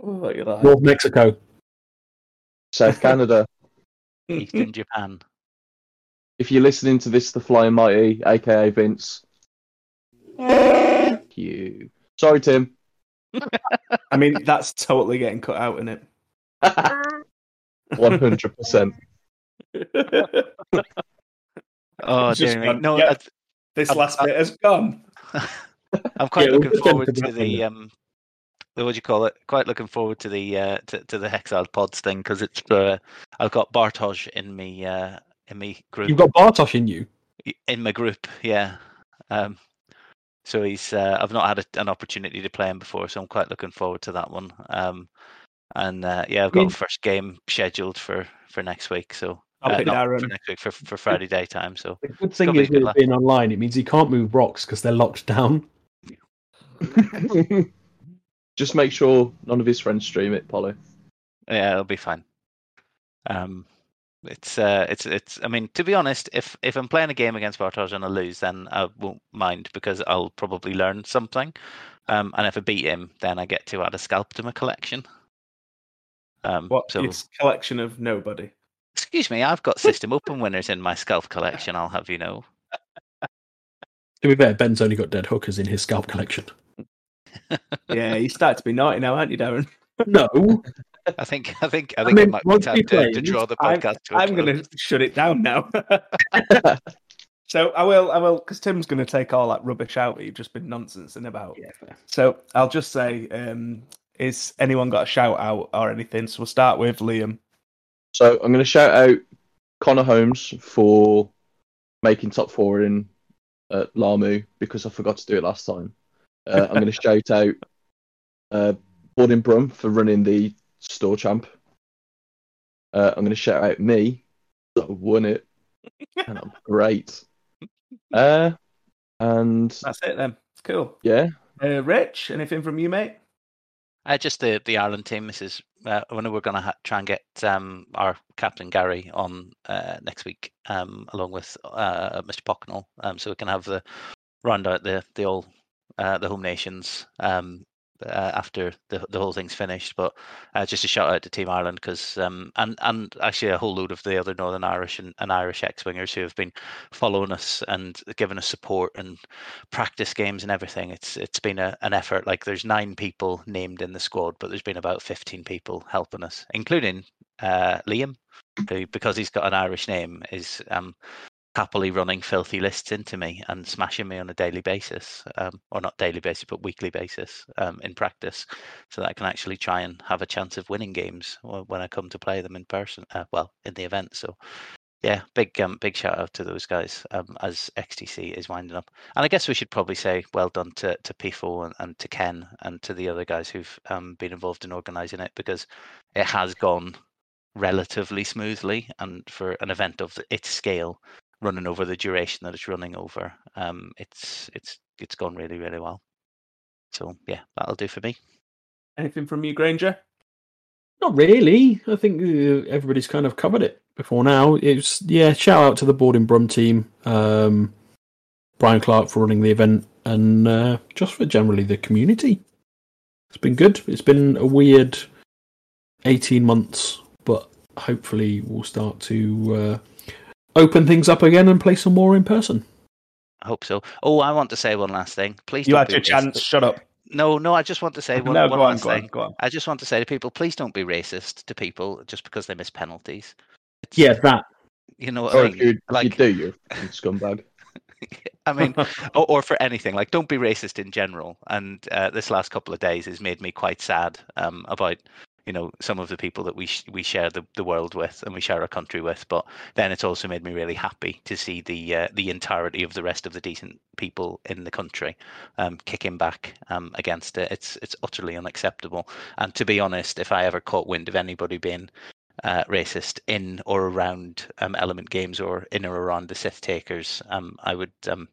Oh, North Mexico. South Canada. <laughs> Eastern Japan. if you're listening to this, the Flying Mighty, aka Vince. <laughs> Thank you. Sorry, Tim. <laughs> I mean, that's totally getting cut out in it. One hundred percent. <laughs> Oh, It's dear me. No, yeah. that's- This I'm- last bit has gone. <laughs> I'm quite Yeah, looking forward to to the um, the what do you call it? Quite looking forward to the uh to, to the Hexiled Pods thing because it's uh I've got Bartosz in me uh in me group You've got Bartosz in you. in my group, yeah. Um, so he's uh, I've not had a, an opportunity to play him before, so I'm quite looking forward to that one. Um, and uh, yeah, I've got mean- a first game scheduled for for next week. So I'll uh, pick not for next week for for Friday daytime. So The good thing gonna be is with it being online, it means he can't move rocks because they're locked down. <laughs> Just make sure none of his friends stream it, Polly. yeah, it'll be fine. Um, it's uh, it's it's. I mean, to be honest, if if I'm playing a game against Bartosz and I lose, then I won't mind because I'll probably learn something. Um, and if I beat him, then I get to add a scalp to my collection. Um, What? so It's a collection of nobody. excuse me, I've got System Open winners in my scalp collection. I'll have you know. <laughs> To be fair, Ben's only got dead hookers in his scalp collection. Yeah, you start to be naughty now, aren't you, Darren? <laughs> No, I think I think I I think I mean, might be time to, to draw the I'm- podcast to a I'm going to shut it down now. <laughs> <laughs> so I will, I will, because Tim's going to take all that rubbish out that you've just been nonsense about. yeah. So I'll just say, um, is anyone got a shout out or anything? So we'll start with Liam. So I'm going to shout out Connor Holmes for making top four in uh, Lamu because I forgot to do it last time. Uh, I'm going <laughs> to shout out uh, Board in Brum for running the store champ. Uh, I'm going to shout out me. I won it, <laughs> and I'm great. Uh, and That's it then. Cool. yeah, Uh, Rich, anything from you, mate? Uh, just the the Ireland team. This is uh, I know we're going to ha- try and get um, our captain Gary on uh, next week, um, along with uh, Mr. Pocknell, um, so we can have the round out the the all uh, the home nations um, uh, after the the whole thing's finished. But uh, just a shout out to Team Ireland because um, and and actually a whole load of the other Northern Irish and, and Irish ex wingers who have been following us and giving us support and practice games and everything. It's it's been a, an effort. Like there's nine people named in the squad, but there's been about 15 people helping us, including uh, Liam, who because he's got an Irish name is um, happily running filthy lists into me and smashing me on a daily basis, um, or not daily basis, but weekly basis um, in practice, so that I can actually try and have a chance of winning games when I come to play them in person. Uh, well, in the event. So yeah, big um, big shout out to those guys um, as XTC is winding up. And I guess we should probably say well done to to PIFO and, and to Ken and to the other guys who've um, been involved in organising it because it has gone relatively smoothly and for an event of its scale, running over the duration that it's running over, um, it's it's it's gone really really well. So yeah, that'll do for me. Anything from you, Granger? Not really. I think uh, everybody's kind of covered it before now. It's yeah. Shout out to the Board in Brum team, um, Brian Clark for running the event, and uh, just for generally the community. It's been good. It's been a weird eighteen months, but hopefully we'll start to uh, open things up again and play some more in person. I hope so. Oh, I want to say one last thing. Please, You don't had your racist. chance. Shut up. No, no. I just want to say one, <laughs> no, one go on, last go on, thing. go on. I just want to say to people, please don't be racist to people just because they miss penalties. It's- Yeah, that. you know what Or I mean. you, if you like, do, you're a fucking scumbag. <laughs> I mean, <laughs> or, or for anything. Like, don't be racist in general. And uh, this last couple of days has made me quite sad um, about, you know, some of the people that we sh- we share the, the world with and we share our country with. But then it's also made me really happy to see the uh, the entirety of the rest of the decent people in the country um, kicking back um, against it. It's it's utterly unacceptable. And to be honest, if I ever caught wind of anybody being uh, racist in or around um, Element Games or in or around the Sith Takers, um, I would um,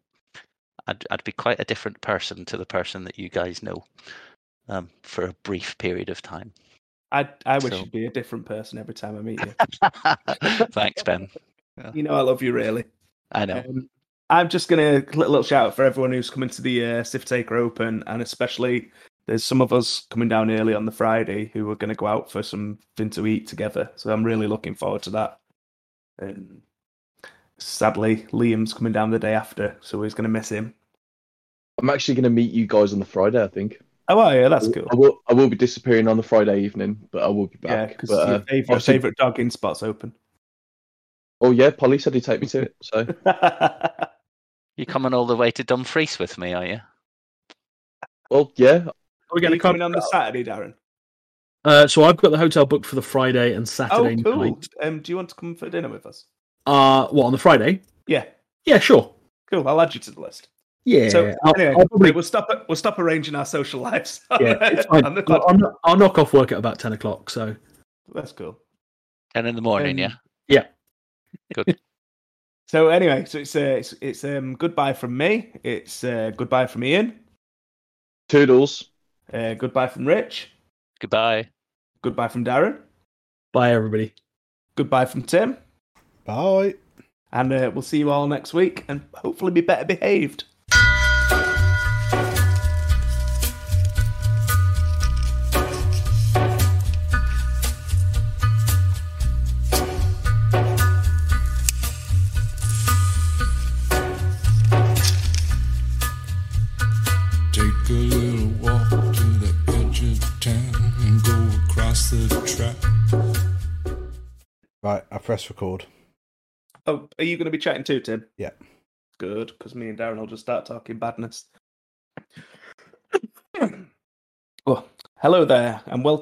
I'd I'd be quite a different person to the person that you guys know um, for a brief period of time. I I wish So- you'd be a different person every time I meet you. <laughs> Thanks, Ben. you know I love you really. I know. Um, I'm just gonna little, little shout out for everyone who's coming to the uh, Sith Taker Open, and especially there's some of us coming down early on the Friday who are going to go out for something to eat together. So I'm really looking forward to that. And sadly, Liam's coming down the day after, so he's going to miss him. I'm actually going to meet you guys on the Friday, I think. Oh, well, yeah, that's cool. I will, I will be disappearing on the Friday evening, but I will be back. Yeah, back. because but, your, uh, fav- your obviously- favorite dogging spot's open. oh yeah, Polly said he'd take me to it. So <laughs> You coming all the way to Dumfries with me, are you? well, yeah, Are we Are going to coming come on the Saturday, Darren? Uh, so I've got the hotel booked for the Friday and Oh, Saturday cool. night. Um, do you want to come for dinner with us? Uh, what on the Friday? Yeah, Yeah, sure. cool. I'll add you to the list. Yeah, So anyway, I'll probably we'll stop. We'll stop arranging our social lives. <laughs> yeah, it's fine. I'll, pod. I'll, I'll knock off work at about ten o'clock. So That's cool. And in the morning, Um, yeah. Yeah. Good. <laughs> so anyway, so it's uh, it's it's um goodbye from me. It's uh, goodbye from Ian. toodles. Uh, goodbye from Rich. Goodbye. Goodbye from Darren. bye, everybody. Goodbye from Tim. Bye. And uh, we'll see you all next week, and hopefully be better behaved. Press record. Oh, are you going to be chatting too, Tim? Yeah. Good, because me and Darren will just start talking badness. well, <coughs> oh, hello there, and welcome.